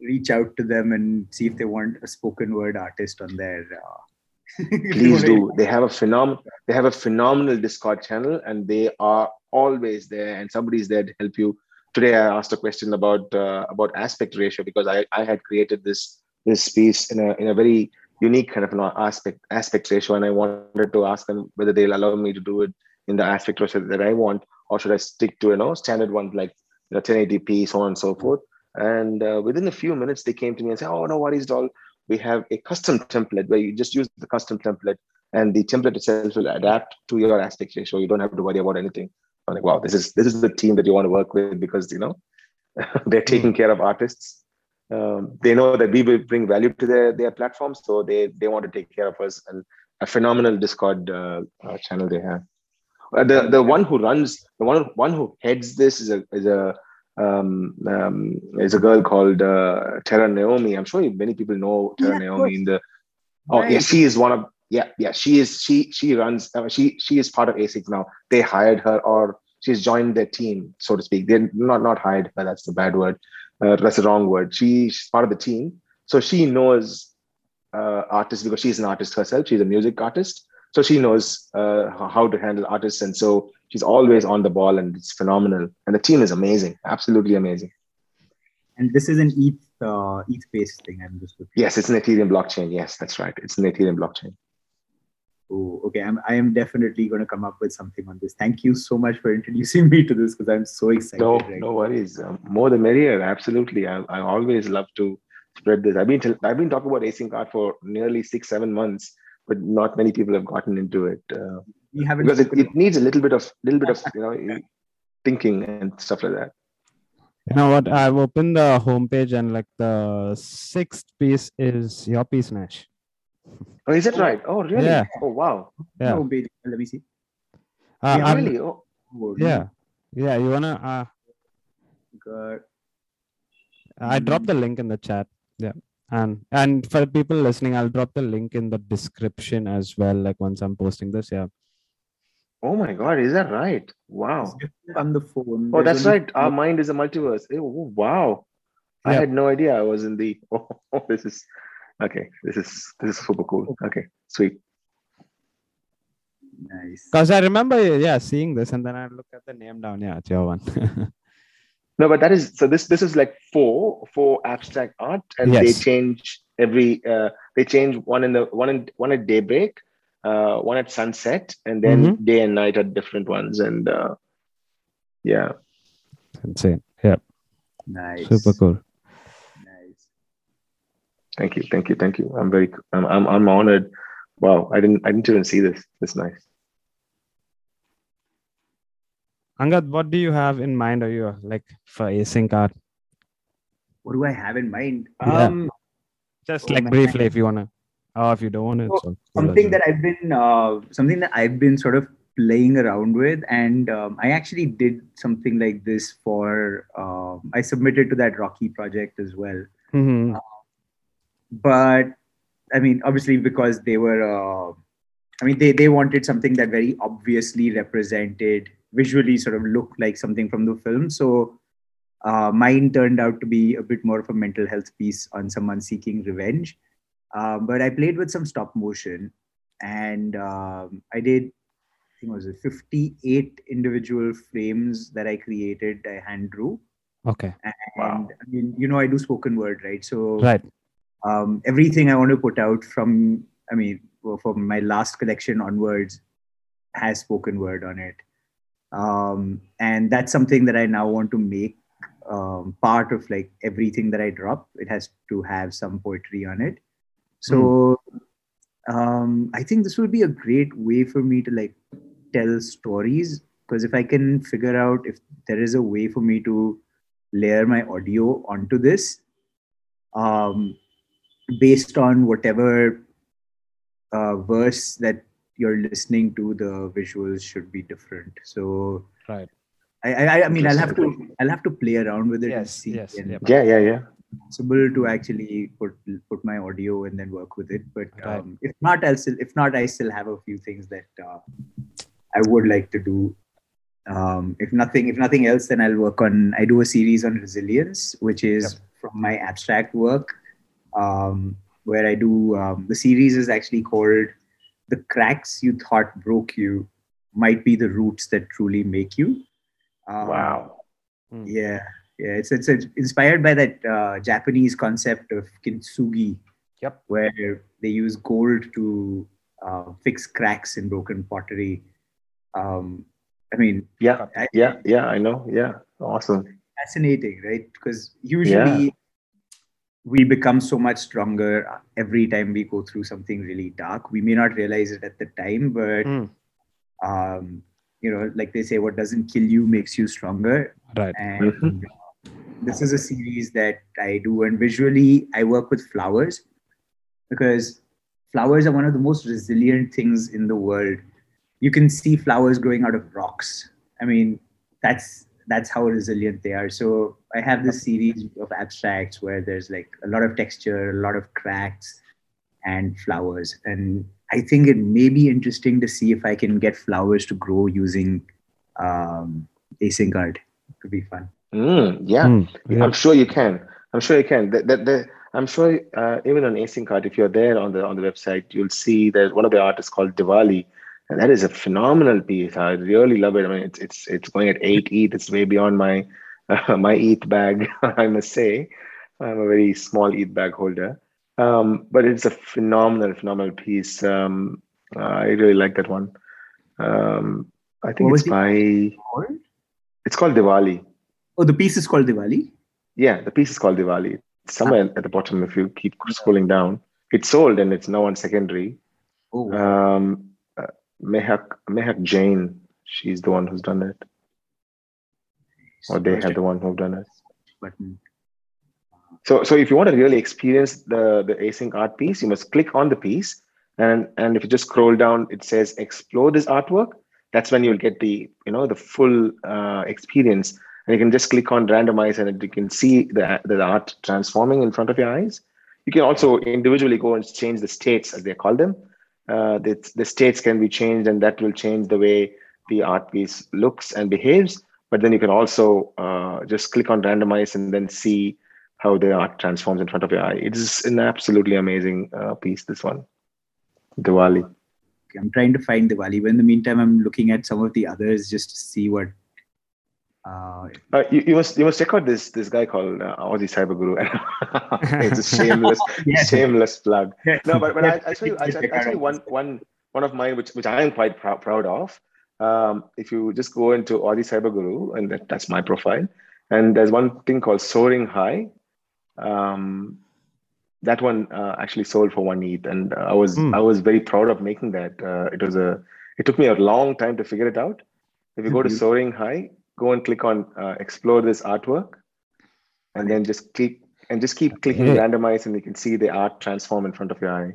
reach out to them and see if they want a spoken word artist on their. Uh, Please do. They have a phenom. They have a phenomenal Discord channel, and they are always there. And somebody's there to help you. Today, I asked a question about uh, about aspect ratio because I, I had created this this piece in a in a very unique kind of an aspect aspect ratio, and I wanted to ask them whether they'll allow me to do it in the aspect ratio that I want, or should I stick to you know standard ones like you know 1080p, so on and so forth. And uh, within a few minutes, they came to me and said, "Oh, no worries, doll. We have a custom template where you just use the custom template, and the template itself will adapt to your aspect ratio. You don't have to worry about anything." I'm like, "Wow, this is this is the team that you want to work with because you know they're taking care of artists. Um, they know that we will bring value to their their platform, so they they want to take care of us and a phenomenal Discord uh, uh, channel they have. Uh, the the one who runs the one one who heads this is a is a um, um, is a girl called uh, Terra Naomi. I'm sure many people know Terra yeah, Naomi in the. Oh right. yeah, she is one of yeah, yeah. She is she she runs. Uh, she she is part of ASICS now. They hired her, or she's joined their team, so to speak. They're not not hired but That's the bad word. Uh, that's the wrong word. She, she's part of the team, so she knows uh, artists because she's an artist herself. She's a music artist, so she knows uh, how to handle artists, and so she's always on the ball, and it's phenomenal. And the team is amazing, absolutely amazing. And this is an ETH uh, ETH based thing. I'm just looking. Yes, it's an Ethereum blockchain. Yes, that's right. It's an Ethereum blockchain. Oh, okay. I'm I am definitely going to come up with something on this. Thank you so much for introducing me to this because I'm so excited. No, right no worries. Um, more the merrier. Absolutely. I, I always love to spread this. I've been i I've been talking about async art for nearly six seven months, but not many people have gotten into it uh, We haven't because it, it needs a little bit of little bit of you know thinking and stuff like that. You know what? I've opened the homepage and like the sixth piece is your piece, Nash. Oh, is that right? Oh, really? Yeah. Oh, wow. Yeah. No, wait, let me see. Uh, Yeah, really? Oh, Oh, yeah. Yeah. You wanna? Uh, God. I dropped the link in the chat. Yeah. And and for people listening, I'll drop the link in the description as well. Like once I'm posting this, yeah. oh my God. Is that right? Wow. On the phone. Oh, that's right. Our mind is a multiverse. Oh, wow. I had no idea I was in the. Oh, this is okay. This is this is super cool. Okay, sweet. Nice. Because I remember, yeah, seeing this, and then I look at the name down. Yeah, it's your one. No, but that is so. This this is like four four abstract art, and they change every. Uh, they change one in the one in one at daybreak, uh, one at sunset, and then Mm-hmm. day and night are different ones. And uh, yeah, Insane. Yeah. Nice. Super cool. Nice. thank you, thank you, thank you. I'm very I'm I'm, I'm honored. Wow, I didn't I didn't even see this. This nice. Angad, what do you have in mind? Are you like for async art? What do I have in mind? Yeah. Um, Just Oh, like man. briefly, if you wanna, or if you don't want to. So, it's all cool as something that I've been uh, something that I've been sort of playing around with, and um, I actually did something like this for. Um, I submitted to that Rocky project as well, Mhm. But I mean, obviously because they were. Uh, I mean, they they wanted something that very obviously represented visually, sort of looked like something from the film. So. Uh, mine turned out to be a bit more of a mental health piece on someone seeking revenge. Um, but I played with some stop motion and um, I did, I think it was 58 individual frames that I created, I hand drew. Okay. And Wow. I mean, you know, I do spoken word, right? So Right. Um, everything I want to put out from, I mean, from my last collection onwards has spoken word on it. Um, and that's something that I now want to make um, part of like everything that I drop. It has to have some poetry on it. So um, I think this would be a great way for me to like tell stories because if I can figure out if there is a way for me to layer my audio onto this um, based on whatever uh, verse that you're listening to, the visuals should be different. So Right. I, I, I mean, I'll have to, I'll have to play around with it and see. yes, and. Yeah, yeah, yeah. possible to actually put put my audio and then work with it. But Right. um, if not, I'll still if not, I still have a few things that uh, I would like to do. Um, if nothing, if nothing else, then I'll work on. I do a series on resilience, which is from my abstract work, um, where I do. Um, the series is actually called "The Cracks You Thought Broke You Might Be the Roots That Truly Make You." Um, Wow. yeah, yeah. It's it's, it's inspired by that uh, Japanese concept of kintsugi. Yep. Where they use gold to uh, fix cracks in broken pottery. Um, I mean, Yeah, I- yeah, yeah. I know. Yeah, awesome. fascinating, right? Because usually we become so much stronger every time we go through something really dark. We may not realize it at the time, but Mm. um, you know, like they say, what doesn't kill you makes you stronger. Right. and Mhm. this is a series that I do. And visually, I work with flowers because flowers are one of the most resilient things in the world. You can see flowers growing out of rocks. I mean, that's that's how resilient they are. So I have this series of abstracts where there's like a lot of texture, a lot of cracks, and flowers. And I think it may be interesting to see if I can get flowers to grow using um, async art. It could be fun. Mm, yeah. Hmm, yeah. I'm sure you can. I'm sure you can. That, that, that, I'm sure uh, even on async art, if you're there on the on the website, you'll see that one of the artists called Diwali, and that is a phenomenal piece. I really love it. I mean, it's it's it's going at eight ETH. It's way beyond my uh, my ETH bag, I must say. I'm a very small ETH bag holder, um, but it's a phenomenal, phenomenal piece. Um, I really like that one. Um, I think What it's by. Called? It's called Diwali. Oh, the piece is called Diwali. Yeah, the piece is called Diwali. It's somewhere at the bottom if you keep scrolling down. It's sold and it's now on secondary. Oh. Um, uh, Mehak Mehak Jain, she's the one who's done it, or they have the one who've done it. So, so if you want to really experience the the async art piece, you must click on the piece, and and if you just scroll down, it says explore this artwork. That's when you'll get the you know the full uh, experience, and you can just click on randomize, and you can see the the art transforming in front of your eyes. You can also individually go and change the states as they call them. Uh, the, the states can be changed, and that will change the way the art piece looks and behaves. But then you can also uh, just click on randomize and then see how the art transforms in front of your eye. It is an absolutely amazing uh, piece. This one, Diwali. I'm trying to find Diwali, but in the meantime, I'm looking at some of the others just to see what. Uh, Uh, you, you must you must check out this this guy called uh, Aussie Cyber Guru. it's a shameless Yeah. shameless plug. No, but, but I, I tell you, I, I tell you one one one of mine which which I am quite prou- proud of. Um, if you just go into Aussie Cyber Guru, and that, that's my profile, and there's one thing called Soaring High. Um, that one uh, actually sold for one ETH, and I was Hmm. I was very proud of making that. Uh, it was a it took me a long time to figure it out. If you go to Mhm. Soaring High, go and click on uh, explore this artwork, and then just click and just keep clicking Hey. randomize, and you can see the art transform in front of your eye.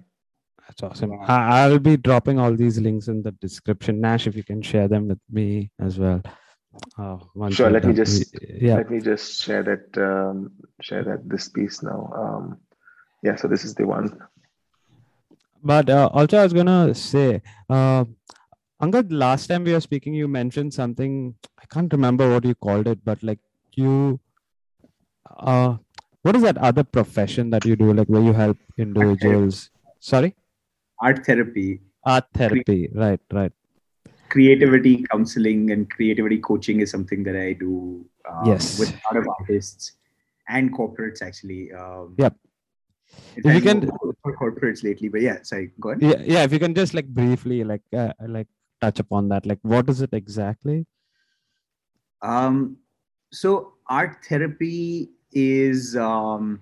That's awesome. I'll be dropping all these links in the description. Nash, if you can share them with me as well. Uh, Sure, let me just- yeah. Let me just share that um, share that this piece now. Um, yeah, so this is the one. But uh, also, I was gonna say, uh, Angad, last time we were speaking, you mentioned something. I can't remember what you called it, but like you, uh, what is that other profession that you do, like where you help individuals? Sorry, art therapy, art therapy. Right, right. creativity counseling, and creativity coaching is something that I do um, Yes. with a lot of artists and corporates actually. Um, Yep. If you can- for corporates lately, but yeah, sorry, go on. Yeah, yeah. If you can just like briefly, like, uh, like touch upon that, like, what is it exactly? Um, so art therapy is um,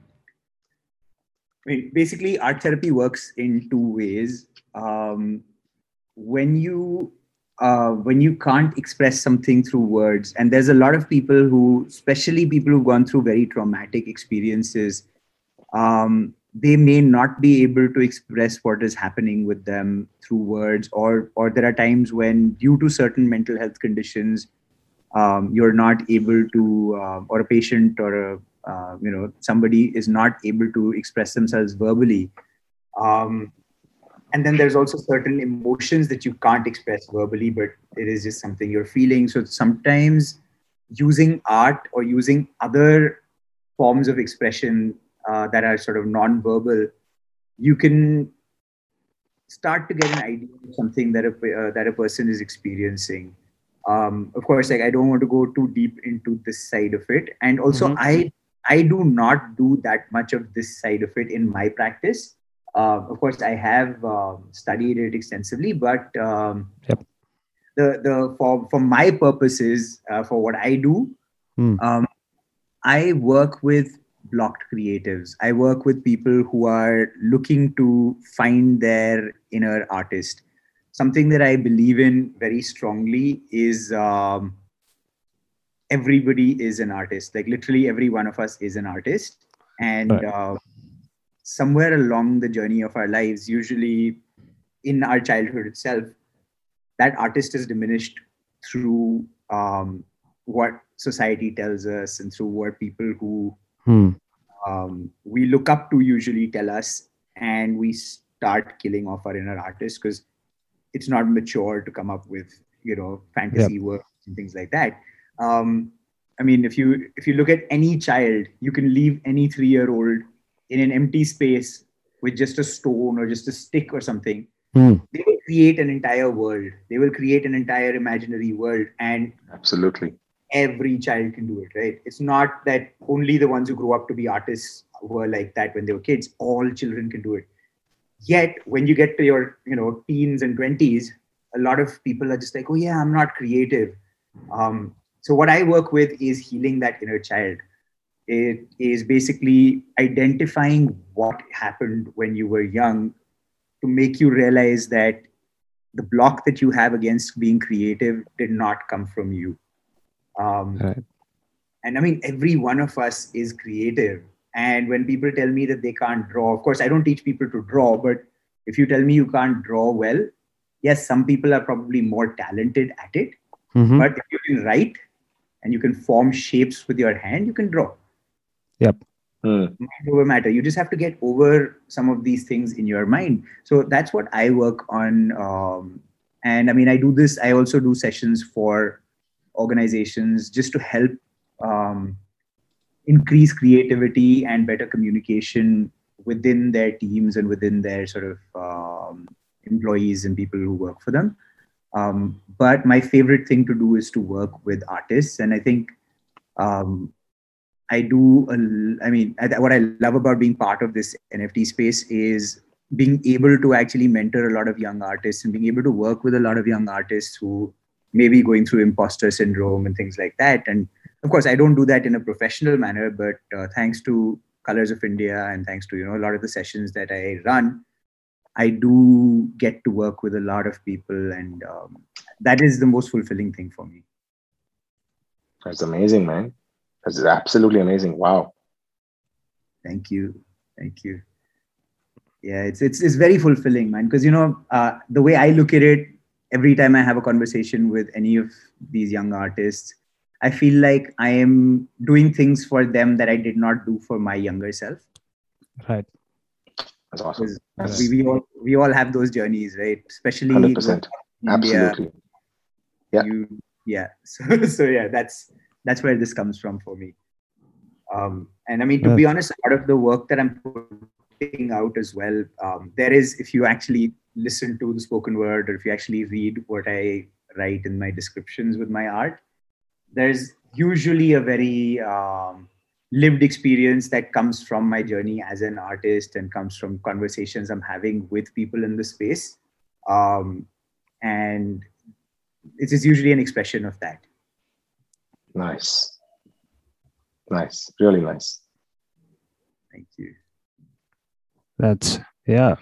I mean, basically art therapy works in two ways. Um, when you uh, when you can't express something through words, and there's a lot of people who, especially people who've gone through very traumatic experiences, um, they may not be able to express what is happening with them through words, or or there are times when, due to certain mental health conditions, um, you're not able to, uh, or a patient or a uh, you know somebody is not able to express themselves verbally. Um, and then there's also certain emotions that you can't express verbally, but it is just something you're feeling. So sometimes using art or using other forms of expression uh, that are sort of non-verbal, you can start to get an idea of something that a uh, that a person is experiencing. Um, of course, like I don't want to go too deep into this side of it, and also Mhm. I I do not do that much of this side of it in my practice. Uh, of course, I have um, studied it extensively, but um, Yep. the the for for my purposes uh, for what I do, um, I work with blocked creatives. I work with people who are looking to find their inner artist. Something that I believe in very strongly is um, everybody is an artist. Like literally every one of us is an artist, and Right. uh, somewhere along the journey of our lives, usually in our childhood itself, that artist is diminished through um, what society tells us and through what people who Hmm. um, we look up to usually tell us, and we start killing off our inner artists because it's not mature to come up with you know fantasy work and things like that. Um, I mean, if you if you look at any child, you can leave any three year old in an empty space with just a stone or just a stick or something. Hmm. They will create an entire world. They will create an entire imaginary world, and Absolutely. Every child can do it, right? It's not that only the ones who grow up to be artists were like that when they were kids. All children can do it. Yet, when you get to your, you know, teens and twenties, a lot of people are just like, "Oh yeah, I'm not creative." Um, so what I work with is healing that inner child. It is basically identifying what happened when you were young to make you realize that the block that you have against being creative did not come from you. Um, Right. and I mean, every one of us is creative. And when people tell me that they can't draw, of course, I don't teach people to draw, but if you tell me you can't draw well, yes, some people are probably more talented at it. Mhm. But if you can write and you can form shapes with your hand, you can draw. Hmm. Mind over matter. You just have to get over some of these things in your mind. So that's what I work on. Um, and I mean, I do this. I also do sessions for organizations just to help um, increase creativity and better communication within their teams and within their sort of um, employees and people who work for them. Um, but my favorite thing to do is to work with artists, and I think um, I do. A, I mean, what I love about being part of this NFT space is being able to actually mentor a lot of young artists and being able to work with a lot of young artists who may be going through imposter syndrome and things like that. And of course, I don't do that in a professional manner, but uh, thanks to Colours of India and thanks to you know a lot of the sessions that I run, I do get to work with a lot of people, and um, that is the most fulfilling thing for me. That's amazing, man. That's absolutely amazing. Wow. Thank you, thank you. Yeah, it's it's it's very fulfilling, man. Because you know uh, the way I look at it, every time I have a conversation with any of these young artists, I feel like I am doing things for them that I did not do for my younger self. Right. That's awesome. 'Cause That's we, we all we all have those journeys, right? Especially 100%. Absolutely. Yeah. You, yeah. So so yeah, that's that's where this comes from for me. Um, and I mean, to be honest, a lot of the work that I'm putting out as well, um, there is if you actually listen to the spoken word or if you actually read what I write in my descriptions with my art, there's usually a very um, lived experience that comes from my journey as an artist and comes from conversations I'm having with people in the space. Um, and it is usually an expression of that. Nice. Nice. Really nice. Thank you. That's yeah.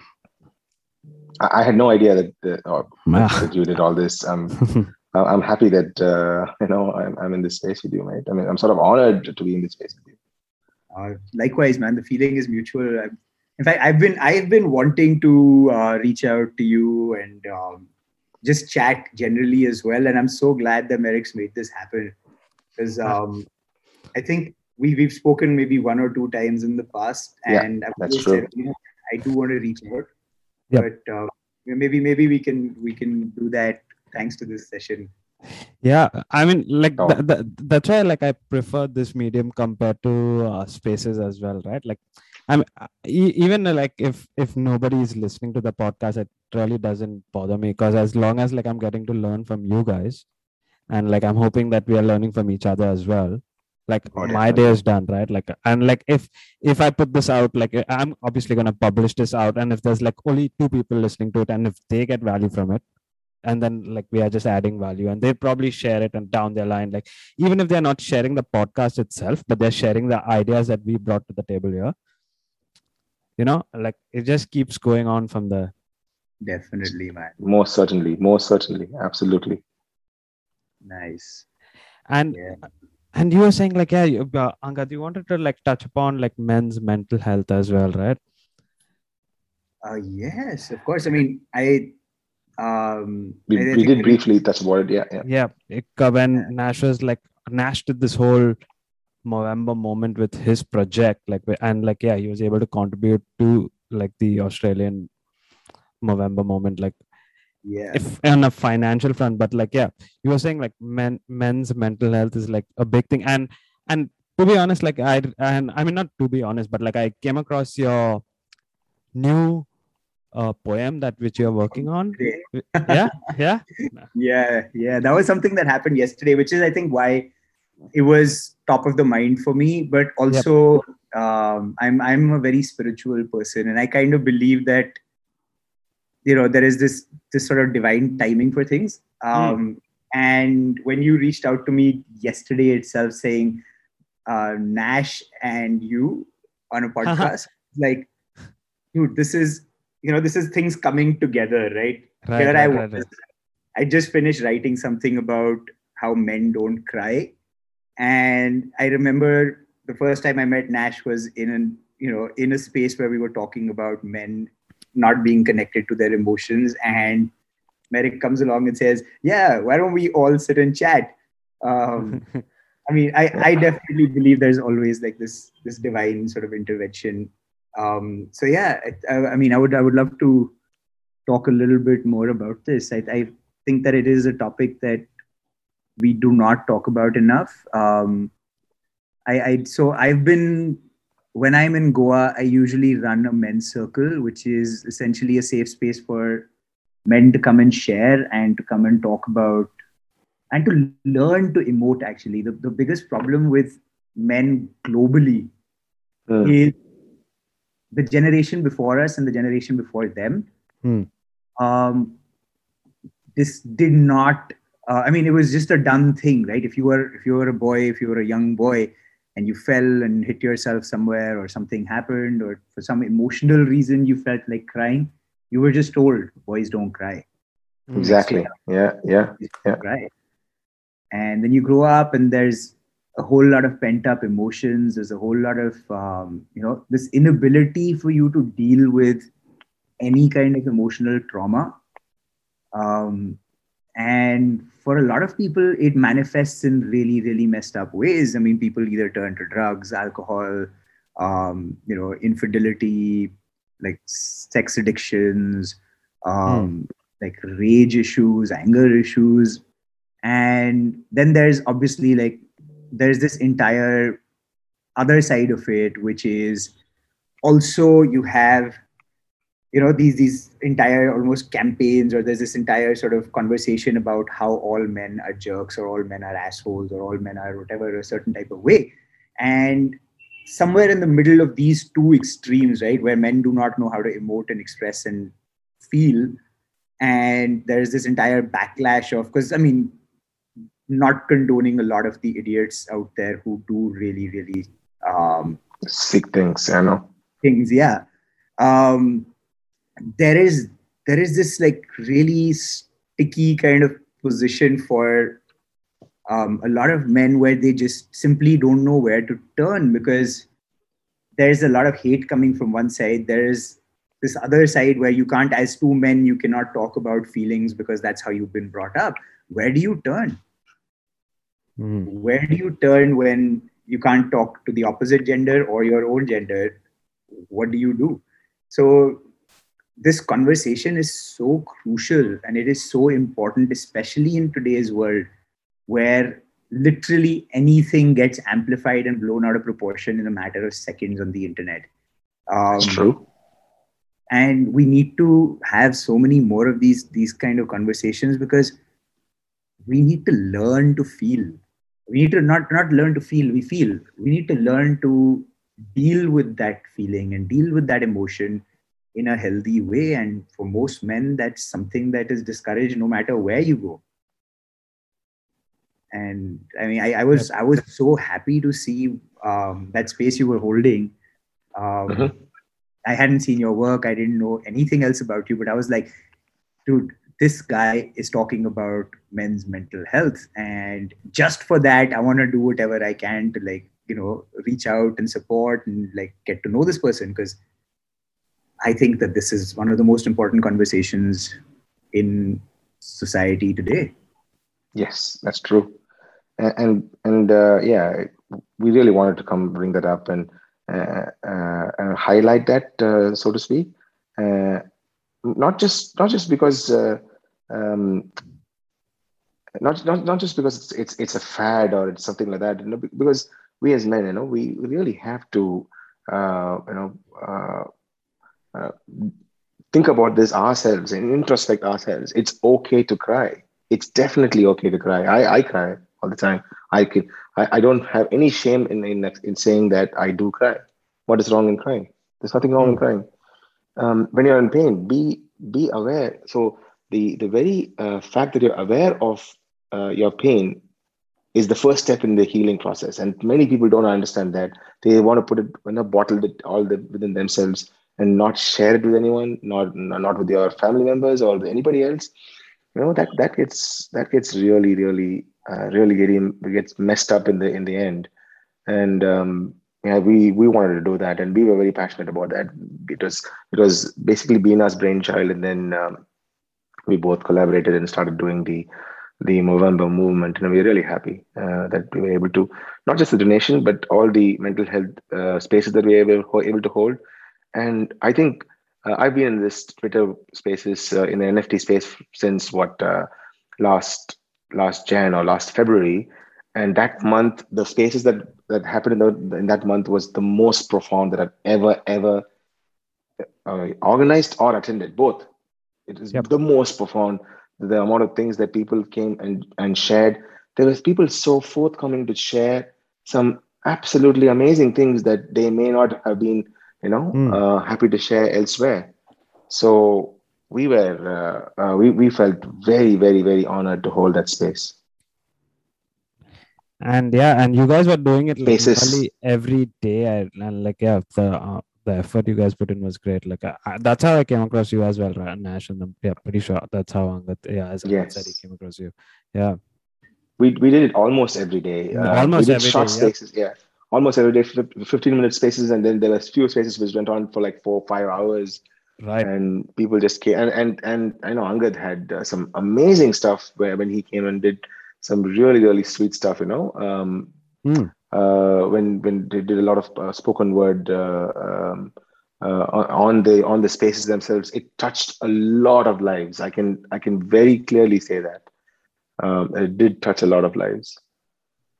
I, I had no idea that, that, you did all this. Um, I'm happy that uh, you know I'm, I'm in this space with you, mate. I mean, I'm sort of honored to be in this space with you. Uh, likewise, man. The feeling is mutual. i in fact, I've been I've been wanting to uh, reach out to you and um, just chat generally as well. And I'm so glad that Meyrick's made this happen because um, I think we we've spoken maybe one or two times in the past, Yeah, and I've that's true. said, you know, I do want to reach out, Yep. but uh, maybe maybe we can we can do that thanks to this session. yeah i mean like Oh. th- th- that's why like i prefer this medium compared to uh, spaces as well right like i'm uh, e- even uh, like if if nobody is listening to the podcast it really doesn't bother me because as long as like i'm getting to learn from you guys and like i'm hoping that we are learning from each other as well like Oh, my day is done right like and like if if i put this out like i'm obviously going to publish this out and if there's like only two people listening to it and if they get value from it and then like we are just adding value and they probably share it and down their line like even if they're not sharing the podcast itself but they're sharing the ideas that we brought to the table here you know like it just keeps going on from there Definitely, man. Most certainly. Most certainly. Absolutely. Nice. and Yeah. And you were saying like yeah you, uh, angad you wanted to like touch upon like men's mental health as well right Uh, yes, of course. I mean, I. Um, We, I we did briefly touch about it. Yeah. Yeah. yeah it, uh, when Yeah. nash was like nash did this whole Movember moment with his project like and like yeah he was able to contribute to like the australian Movember moment, like yeah. if on a financial front, but like yeah, you were saying like men men's mental health is like a big thing, and and to be honest, like I and I mean not to be honest, but like I came across your new uh, poem that which you're working on. Yeah, yeah, yeah yeah. That was something that happened yesterday which is i think why it was top of the mind for me but also um, i'm i'm a very spiritual person and i kind of believe that you know there is this this sort of divine timing for things. Um, and when you reached out to me yesterday itself saying uh, nash and you on a podcast like dude this is you know this is things coming together right? Right, here right, I was. right. I just finished writing something about how men don't cry, and I remember the first time I met Nash was in an you know in a space where we were talking about men not being connected to their emotions, and Meyrick comes along and says, "Yeah, why don't we all sit and chat?" Um, I mean, I, I definitely believe there's always like this this divine sort of intervention. Um, so yeah, I, I mean, I would I would love to talk a little bit more about this. I, I think that it is a topic that we do not talk about enough. Um, I, I so I've been when I'm in Goa, I usually run a men's circle, which is essentially a safe space for men to come and share and to come and talk about and to learn to emote. Actually, the, the biggest problem with men globally Mm. is the generation before us and the generation before them. Hmm. Um, this did not. Uh, I mean, it was just a done thing, right? If you were if you were a boy, if you were a young boy, and you fell and hit yourself somewhere, or something happened, or for some emotional reason you felt like crying, you were just told, "Boys don't cry." Mm. Exactly. Yeah. Yeah. Yeah. right and then you grow up and there's a whole lot of pent up emotions there's a whole lot of um, you know this inability for you to deal with any kind of emotional trauma um, and for a lot of people it manifests in really really messed up ways. I mean people either turn to drugs alcohol um, you know infidelity like sex addictions um, like rage issues anger issues. And then there's obviously like there's this entire other side of it which is also you have you know these these entire almost campaigns or there's this entire sort of conversation about how all men are jerks or all men are assholes or all men are whatever a certain type of way and somewhere in the middle of these two extremes right where men do not know how to emote and express and feel and there's this entire backlash of because i mean not condoning a lot of the idiots out there who do really really um, Sick things. I know. things yeah um, there is there is this like really sticky kind of position for um, a lot of men where they just simply don't know where to turn because there's a lot of hate coming from one side. There's this other side where you can't as two men you cannot talk about feelings because that's how you've been brought up. Where do you turn? Mm. where do you turn when you can't talk to the opposite gender or your own gender? What do you do? So this conversation is so crucial and it is so important especially in today's world where literally anything gets amplified and blown out of proportion in a matter of seconds on the internet. Um, true. and we need to have so many more of these these kind of conversations because we need to learn to feel. We need to not not learn to feel we feel. We need to learn to deal with that feeling and deal with that emotion in a healthy way and for most men that's something that is discouraged no matter where you go and i mean i, I was i was so happy to see um, that space you were holding um, Mhm. I hadn't seen your work. I didn't know anything else about you, but I was like, dude, this guy is talking about men's mental health. And just for that, I want to do whatever I can to like, you know, reach out and support and like get to know this person because I think that this is one of the most important conversations in society today. Yes, that's true. And and, uh, yeah, we really wanted to come bring that up and uh, uh, and highlight that, uh, so to speak. Uh, not just not just because uh, um, not, not not just because it's it's it's a fad or it's something like that. You know, because we as men, you know, we really have to, you know, uh, think about this ourselves and introspect ourselves. It's okay to cry. It's definitely okay to cry. I I cry all the time. I can. I, I don't have any shame in, in in saying that I do cry. What is wrong in crying? There's nothing wrong in crying. Um, when you're in pain, be be aware. So the the very uh, fact that you're aware of uh, your pain is the first step in the healing process. And many people don't understand that. They want to put it in a bottle it all the, within themselves and not share it with anyone, not not with your family members or anybody else. You know that that gets that gets really really uh, really getting gets messed up in the in the end. And um, yeah, we we wanted to do that, and we were very passionate about that. It was it was basically Beena's brainchild, and then um, we both collaborated and started doing the the Movember movement, and we're really happy uh, that we were able to not just the donation, but all the mental health uh, spaces that we were able, able to hold. And I think uh, I've been in this Twitter spaces uh, in the NFT space since what uh, last last Jan or last February, and that month the spaces that that happened in, the, in that month was the most profound that I've ever ever uh, organized or attended. Both, it is Yep. the most profound the amount of things that people came and, and shared. There was people so forthcoming to share some absolutely amazing things that they may not have been, you know, Hmm. uh, happy to share elsewhere. So we were, uh, uh, we, we felt very, very, very honored to hold that space. and yeah and you guys were doing it like literally every day I, and like yeah the uh, the effort you guys put in was great like I, I- that's how i came across you as well nash and i'm yeah pretty sure that's how Angad, yeah as Angad said he Yes. came across you yeah We, we did it almost every day. Mm, Uh, almost every short day, yeah. yeah. Almost every day, 15 minute spaces. And then there was few spaces which went on for like four, five hours. right and people just came and and and I know Angad had uh, some amazing stuff where when he came and did some really really sweet stuff you know um Hmm. uh when when they did a lot of uh, spoken word uh, um uh, on- on the on the spaces themselves it touched a lot of lives i can i can very clearly say that um it did touch a lot of lives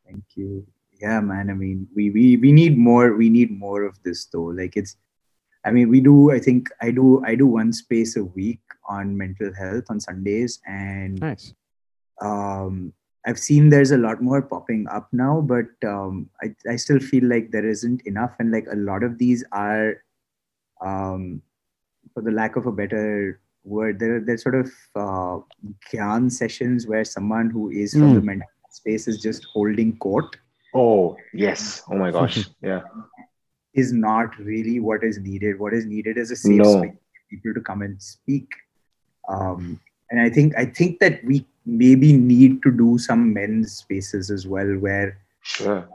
Thank you. Yeah, man. I mean, we we we need more. We need more of this though. Like it's, I mean, we do. I think I do. I do one space a week on mental health on Sundays, and nice um, I've seen there's a lot more popping up now, but um, I, I still feel like there isn't enough. And like a lot of these are, um, for the lack of a better word, they're, they're sort of uh, gyan sessions where someone who is from Mm. the mental space is just holding court oh yes oh my gosh yeah is not really what is needed. What is needed is a safe No. space for people to come and speak. Um, and I think I think that we maybe need to do some men's spaces as well, where sure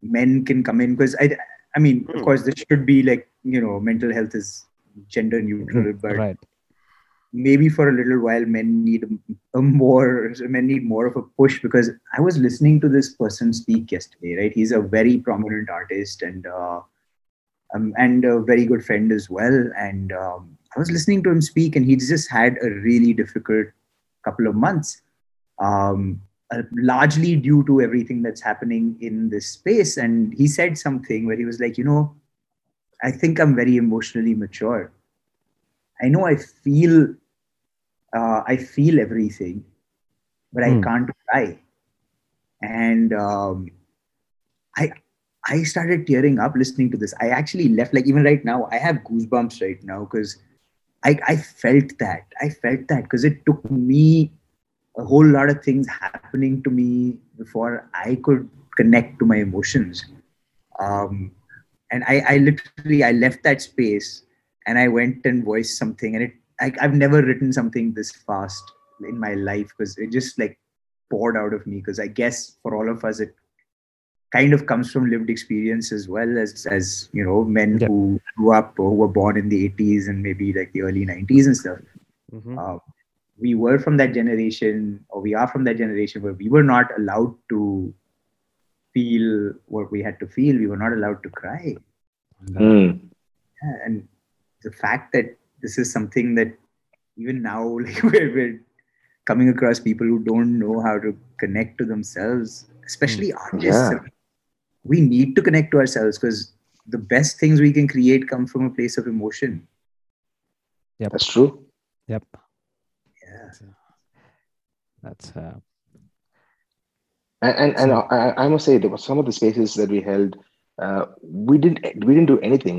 men can come in because I I mean, of Hmm. course, this should be like you know, mental health is gender neutral, but right maybe for a little while men need a, more men need more of a push because i was listening to this person speak yesterday right? He's a very prominent artist and uh, um, and a very good friend as well. And um, i was listening to him speak and he's just had a really difficult couple of months um, uh, largely due to everything that's happening in this space. And he said something where he was like you know i think i'm very emotionally mature. I know I feel uh, I feel everything, but I Hmm. can't cry. And um, I I started tearing up listening to this. I actually left like even right now I have goosebumps right now because I I felt that I felt that because it took me a whole lot of things happening to me before I could connect to my emotions. Um, and I, I literally I left that space and I went and voiced something, and it I, I've never written something this fast in my life because it just like poured out of me. Because I guess for all of us, it kind of comes from lived experience as well as as you know men Yeah. who grew up or who were born in the 80s and maybe like the early 90s and stuff. Mhm. Uh, we were from that generation, or we are from that generation where we were not allowed to feel what we had to feel. We were not allowed to cry. Mm. Yeah, and the fact that this is something that even now like we're, we're coming across people who don't know how to connect to themselves especially artists Yeah. we need to connect to ourselves because the best things we can create come from a place of emotion Yeah, That's true. Yep. yeah That's uh, And and, and I, I must say, there were some of the spaces that we held. Uh, we didn't we didn't do anything.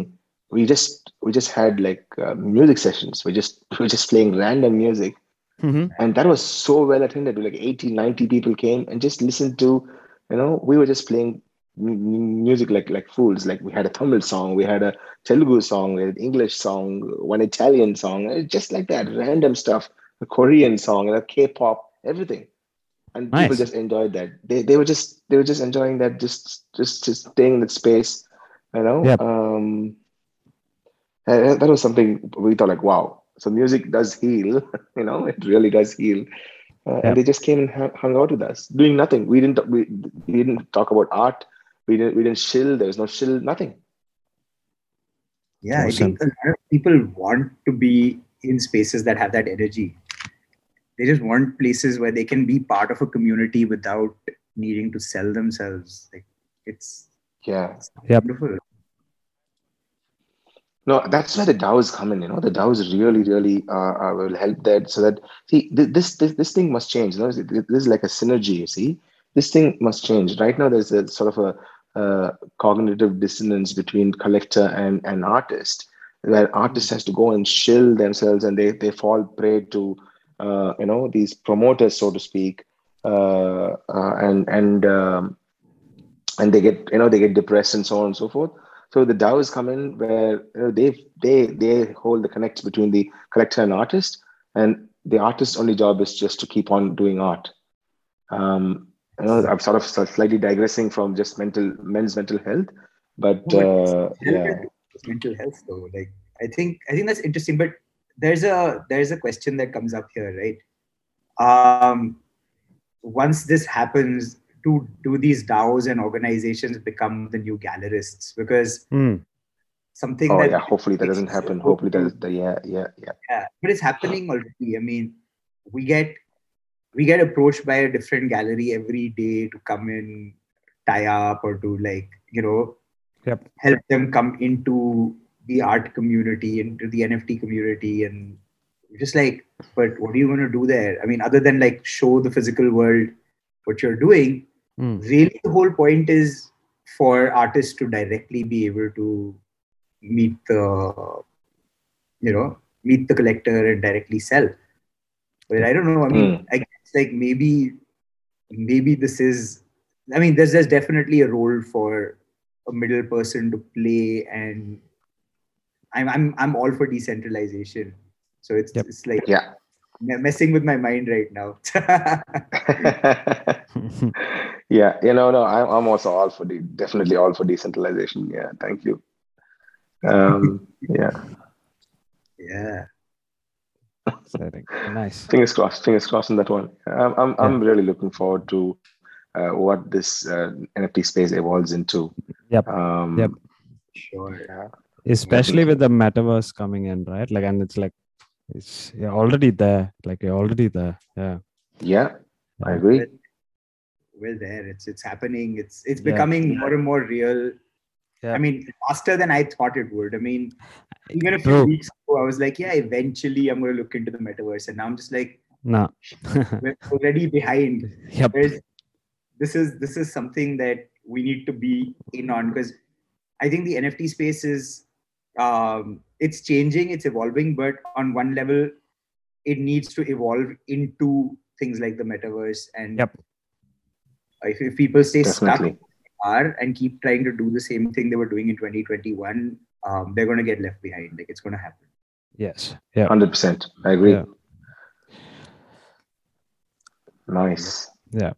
We just we just had like uh, music sessions. We just we were just playing random music, mhm. and that was so well attended. Like 80, 90 people came and just listened to. You know, we were just playing mu- music like like fools. Like we had a Tamil song, we had a Telugu song, we had an English song, one Italian song, uh, just like that, random stuff. A Korean song, a K-pop, everything and people just enjoyed that. They they were just they were just enjoying that, just just just staying in that space, you know. Yep. Um, and that was something we thought like, wow. So music does heal, you know. It really does heal. Uh, Yep. And they just came and hung, hung out with us, doing nothing. We didn't we, we didn't talk about art. We didn't we didn't chill. There was no chill. Nothing. yeah i think a lot of people want to be in spaces that have that energy they just want places where they can be part of a community without needing to sell themselves like it's, Yeah. it's Yep. wonderful No, that's where the DAOs come in. You know, the DAOs really, really uh, uh, will help that. So that see, th- this this this thing must change. You know, this is like a synergy. You see, this thing must change. Right now, there's a sort of a uh, cognitive dissonance between collector and and artist, where artist has to go and shill themselves, and they they fall prey to uh, you know these promoters, so to speak, uh, uh, and and um, and they get you know they get depressed and so on and so forth. So the DAOs come in where you know, they they they hold the connect between the collector and artist, and the artist's only job is just to keep on doing art. Um, you know, I'm sort of slightly digressing from just mental men's mental health, but uh, yeah, mental health though. Like i think i think that's interesting but there's a there's a question that comes up here right? Um once this happens do do these DAOs and organizations become the new gallerists because Mm. something oh that yeah. Hopefully that doesn't happen. Hopefully that is the yeah yeah yeah. yeah but it's happening already i mean we get we get approached by a different gallery every day to come in tie up or to like you know Yep. help them come into the art community into the nft community and just like but what are you going to do there i mean other than like show the physical world what you're doing Mm. really the whole point is for artists to directly be able to meet the you know meet the collector and directly sell but i don't know i mean i guess like maybe maybe this is i mean there's there's definitely a role for a middle person to play and i'm i'm, I'm all for decentralization so it's Yep. it's like Yeah. Me- messing with my mind right now yeah, you know, no, I'm, I'm also all for the definitely all for decentralization. Yeah, thank you. Um, yeah, yeah Exciting. Nice. fingers crossed, fingers crossed on that one. I'm, I'm, I'm really looking forward to uh, what this uh, NFT space evolves into. Yep. Um, Yep. sure Yeah. Especially with the metaverse coming in, right? Like, and it's like, it's you're already there. Like, you're already there. Yeah. Yeah, I agree. we're there it's it's happening it's it's Yeah. becoming more and more real Yeah. i mean faster than i thought it would i mean even a few True. weeks ago i was like yeah eventually i'm going to look into the metaverse and now i'm just like Nah. we're already behind yep. There's, this is this is something that we need to be in on because i think the nft space is um it's changing it's evolving but on one level it needs to evolve into things like the metaverse and Yep. if, if people stay Definitely. stuck are and keep trying to do the same thing they were doing in 2021 um, they're going to get left behind like it's going to happen Yes. Yeah. 100%. I agree. Yeah. Nice. Yeah.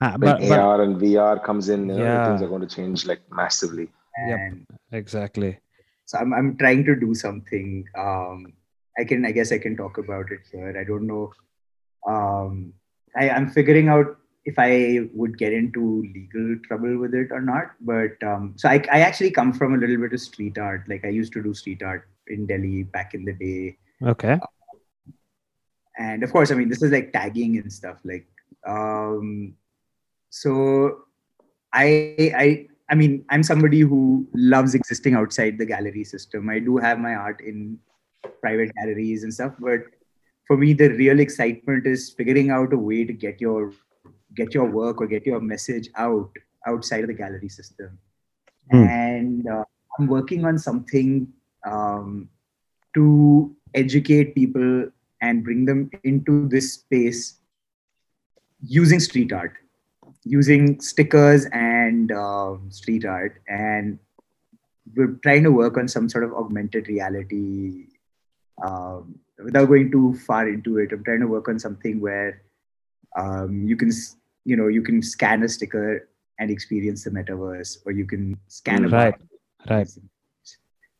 Ah, When but, but AR and VR comes in, you know, things are going to change like massively. Yep. exactly. So I'm, I'm trying to do something um, i can i guess i can talk about it here i don't know um, I, i'm figuring out if I would get into legal trouble with it or not. But um, so I, I actually come from a little bit of street art. Like I used to do street art in Delhi back in the day. Okay. And of course, I mean, this is like tagging and stuff. Like, um, so I, I, I mean, I'm somebody who loves existing outside the gallery system. I do have my art in private galleries and stuff, but for me, the real excitement is figuring out a way to get your get your work or get your message out outside of the gallery system. Hmm. And uh, I'm working on something um, to educate people and bring them into this space using street art, using stickers and um, street art. And we're trying to work on some sort of augmented reality. Um, without going too far into it, I'm trying to work on something where um, you can you know you can scan a sticker and experience the metaverse or you can scan a Right, right.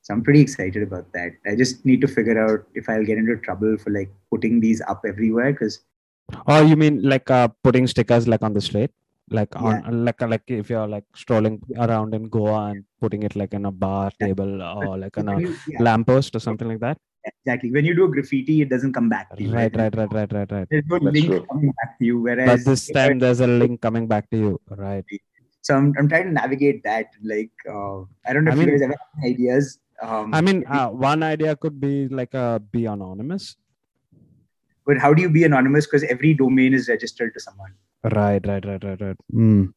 so i'm pretty excited about that i just need to figure out if i'll get into trouble for like putting these up everywhere because Oh, you mean like uh, putting stickers like on the street, like on like like if you're like strolling around in Goa and putting it like in a bar table or like on a lamppost or something like that. exactly when you do a graffiti it doesn't come back to you Right, right, right, right, right, right. there's no That's link true. coming back to you But whereas this if I- time there's a link coming back to you, right? so I'm, I'm trying to navigate that like uh, i don't know I if mean- you guys have any ideas um, I mean, uh, one idea could be like uh, be anonymous. but how do you be anonymous because every domain is registered to someone Right, right, right, right, right. Mm.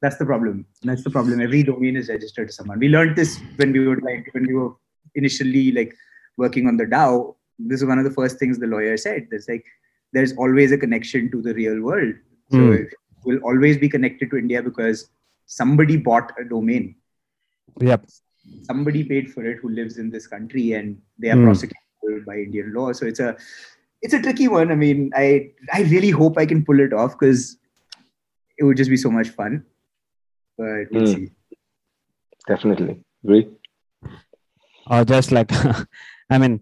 That's the problem. That's the problem. Every domain is registered to someone. We learned this when we were like when we were initially like working on the DAO. This is one of the first things the lawyer said. There's like there's always a connection to the real world. So it will always be connected to India because somebody bought a domain. Yep. Somebody paid for it who lives in this country and they are Hmm. prosecuted by Indian law. So it's a it's a tricky one. I mean, I I really hope I can pull it off because it would just be so much fun. But we'll Hmm. see. Definitely. Agree. or just like i mean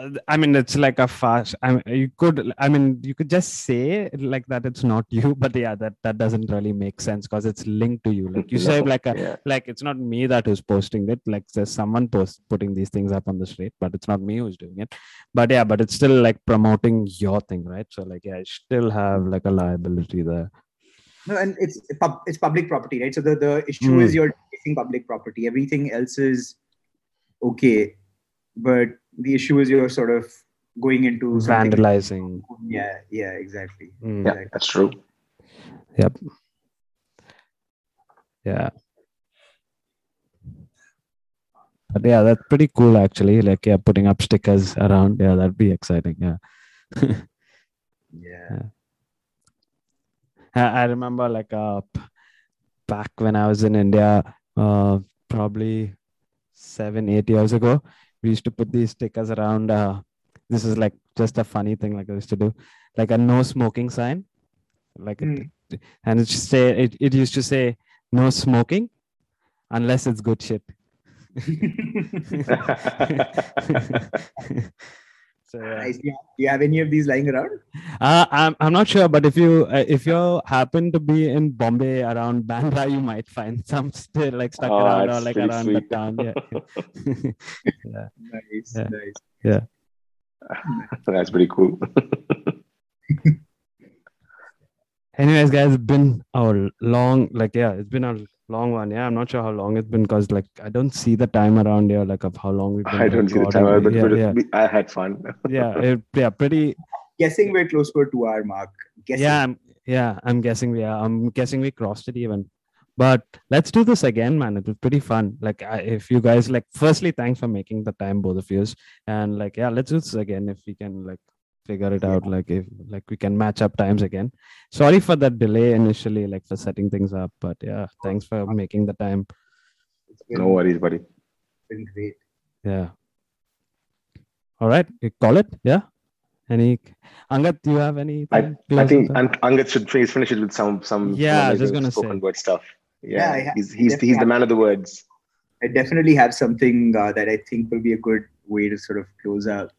uh, i mean it's like a fast i mean you could i mean you could just say like that it's not you but yeah that that doesn't really make sense because it's linked to you like you say like a, yeah. like it's not me that who's posting it like there's someone post putting these things up on the street but it's not me who's doing it but yeah but it's still like promoting your thing right so like yeah i still have like a liability there No, and it's pub- it's public property, right? So the, the issue Hmm. is you're taking public property. Everything else is okay, but the issue is you're sort of going into something- vandalizing Yeah, yeah, exactly. Mm. Yeah, Exactly. that's true. Yep. Yeah. But yeah, that's pretty cool actually. Like yeah, putting up stickers around. Yeah, that'd be exciting. Yeah. Yeah. I, I remember like uh back when I was in India, uh probably seven, eight years ago, we used to put these stickers around uh this is like just a funny thing like I used to do, like a no smoking sign. Like it, Hmm. and it say it, it used to say no smoking unless it's good shit. so yeah. Nice. Do you, have any of these lying around? Uh, I'm I'm not sure, but if you uh, if you happen to be in Bombay around Bandra, you might find some still like stuck Oh, around or like around sweet. the town. Yeah. Nice, Yeah. nice. That's pretty cool. Anyways, guys, it's been a long like yeah, it's been a long one. Yeah, I'm not sure how long it's been because like I don't see the time around here like of how long we've been. I don't see the time, timer, but yeah, but yeah, we- I had fun. yeah, it, yeah, pretty. Guessing we're close to a two-hour mark. Guessing. Yeah, I'm, yeah, I'm guessing we are. I'm guessing we crossed it even. But let's do this again, man. It was pretty fun. Like, I, if you guys like, firstly, thanks for making the time, both of you. And like, yeah, let's do this again if we can like figure it out. Like, if like we can match up times again. Sorry for that delay initially, like for setting things up. But yeah, thanks for making the time. No worries, buddy. been great. Yeah. All right, you call it. Yeah. Any Angad, do you have any? I, I think Ang- Angad should finish, finish it with some some Yeah, I was amazing just gonna spoken say. word stuff. Yeah, Yeah, ha- he's he's he's the man of the words. I definitely have something uh, that I think will be a good way to sort of close out.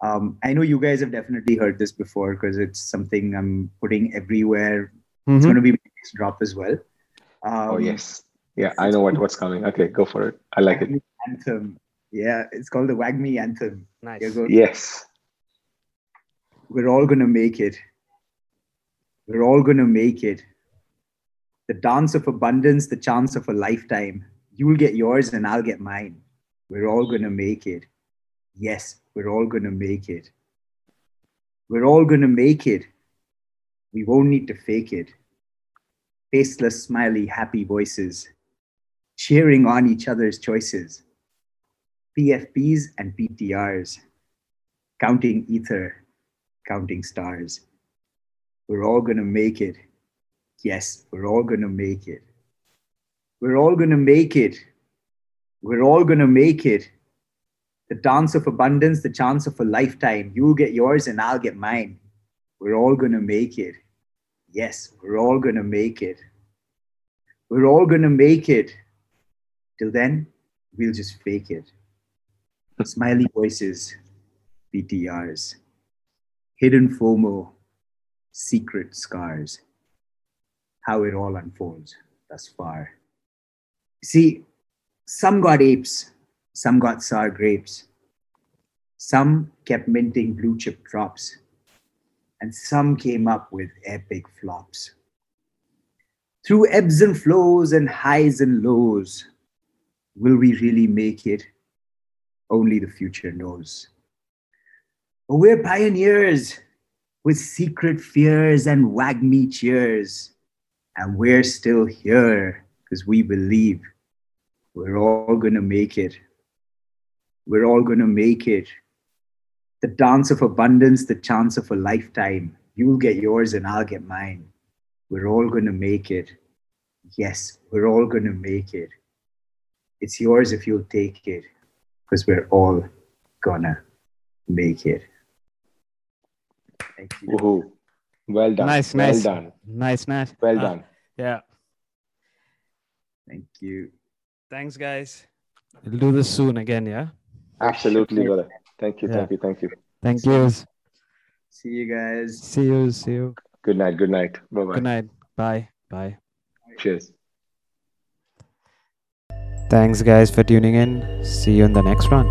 Um, I know you guys have definitely heard this before because it's something I'm putting everywhere. Mhm. It's going to be my next drop as well. Um, oh yes. Yeah, I know what, what's coming. Okay, go for it. I like it. WAGMI Anthem. Yeah, it's called the WAGMI Anthem. Nice. Here. Yes. We're all going to make it. We're all going to make it. The dance of abundance, the chance of a lifetime. You'll get yours and I'll get mine. We're all going to make it. Yes, we're all going to make it. We're all going to make it. We won't need to fake it. Faceless, smiley, happy voices, cheering on each other's choices. PFPs and PTRs, counting ether, counting stars. We're all going to make it. Yes, we're all going to make it. We're all going to make it. We're all going to make it. The dance of abundance, the chance of a lifetime. You'll get yours and I'll get mine. We're all going to make it. Yes, we're all going to make it. We're all going to make it. Till then, we'll just fake it. Smiley voices, PTRs, hidden FOMO, secret scars. How it all unfolds thus far. See, some got apes, some got sour grapes, some kept minting blue chip drops, and some came up with epic flops. Through ebbs and flows and highs and lows, will we really make it? Only the future knows. But we're pioneers with secret fears and WAGMI cheers. And we're still here because we believe we're all going to make it. We're all going to make it. The dance of abundance, the chance of a lifetime. You'll get yours and I'll get mine. We're all going to make it. Yes, we're all going to make it. It's yours if you'll take it because we're all gonna make it. Thank you. Woohoo. Well done. Nice, well nice. done. Nice, nice. Well Uh, done. Yeah. Thank you. Thanks, guys. We'll do this soon again. Yeah. Absolutely, brother. Thank you, Yeah. thank you, thank you. Thank you. See you guys. See you. See you. Good night, good night. Bye bye. Good night. Bye. Bye. Cheers. Thanks, guys, for tuning in. See you in the next one.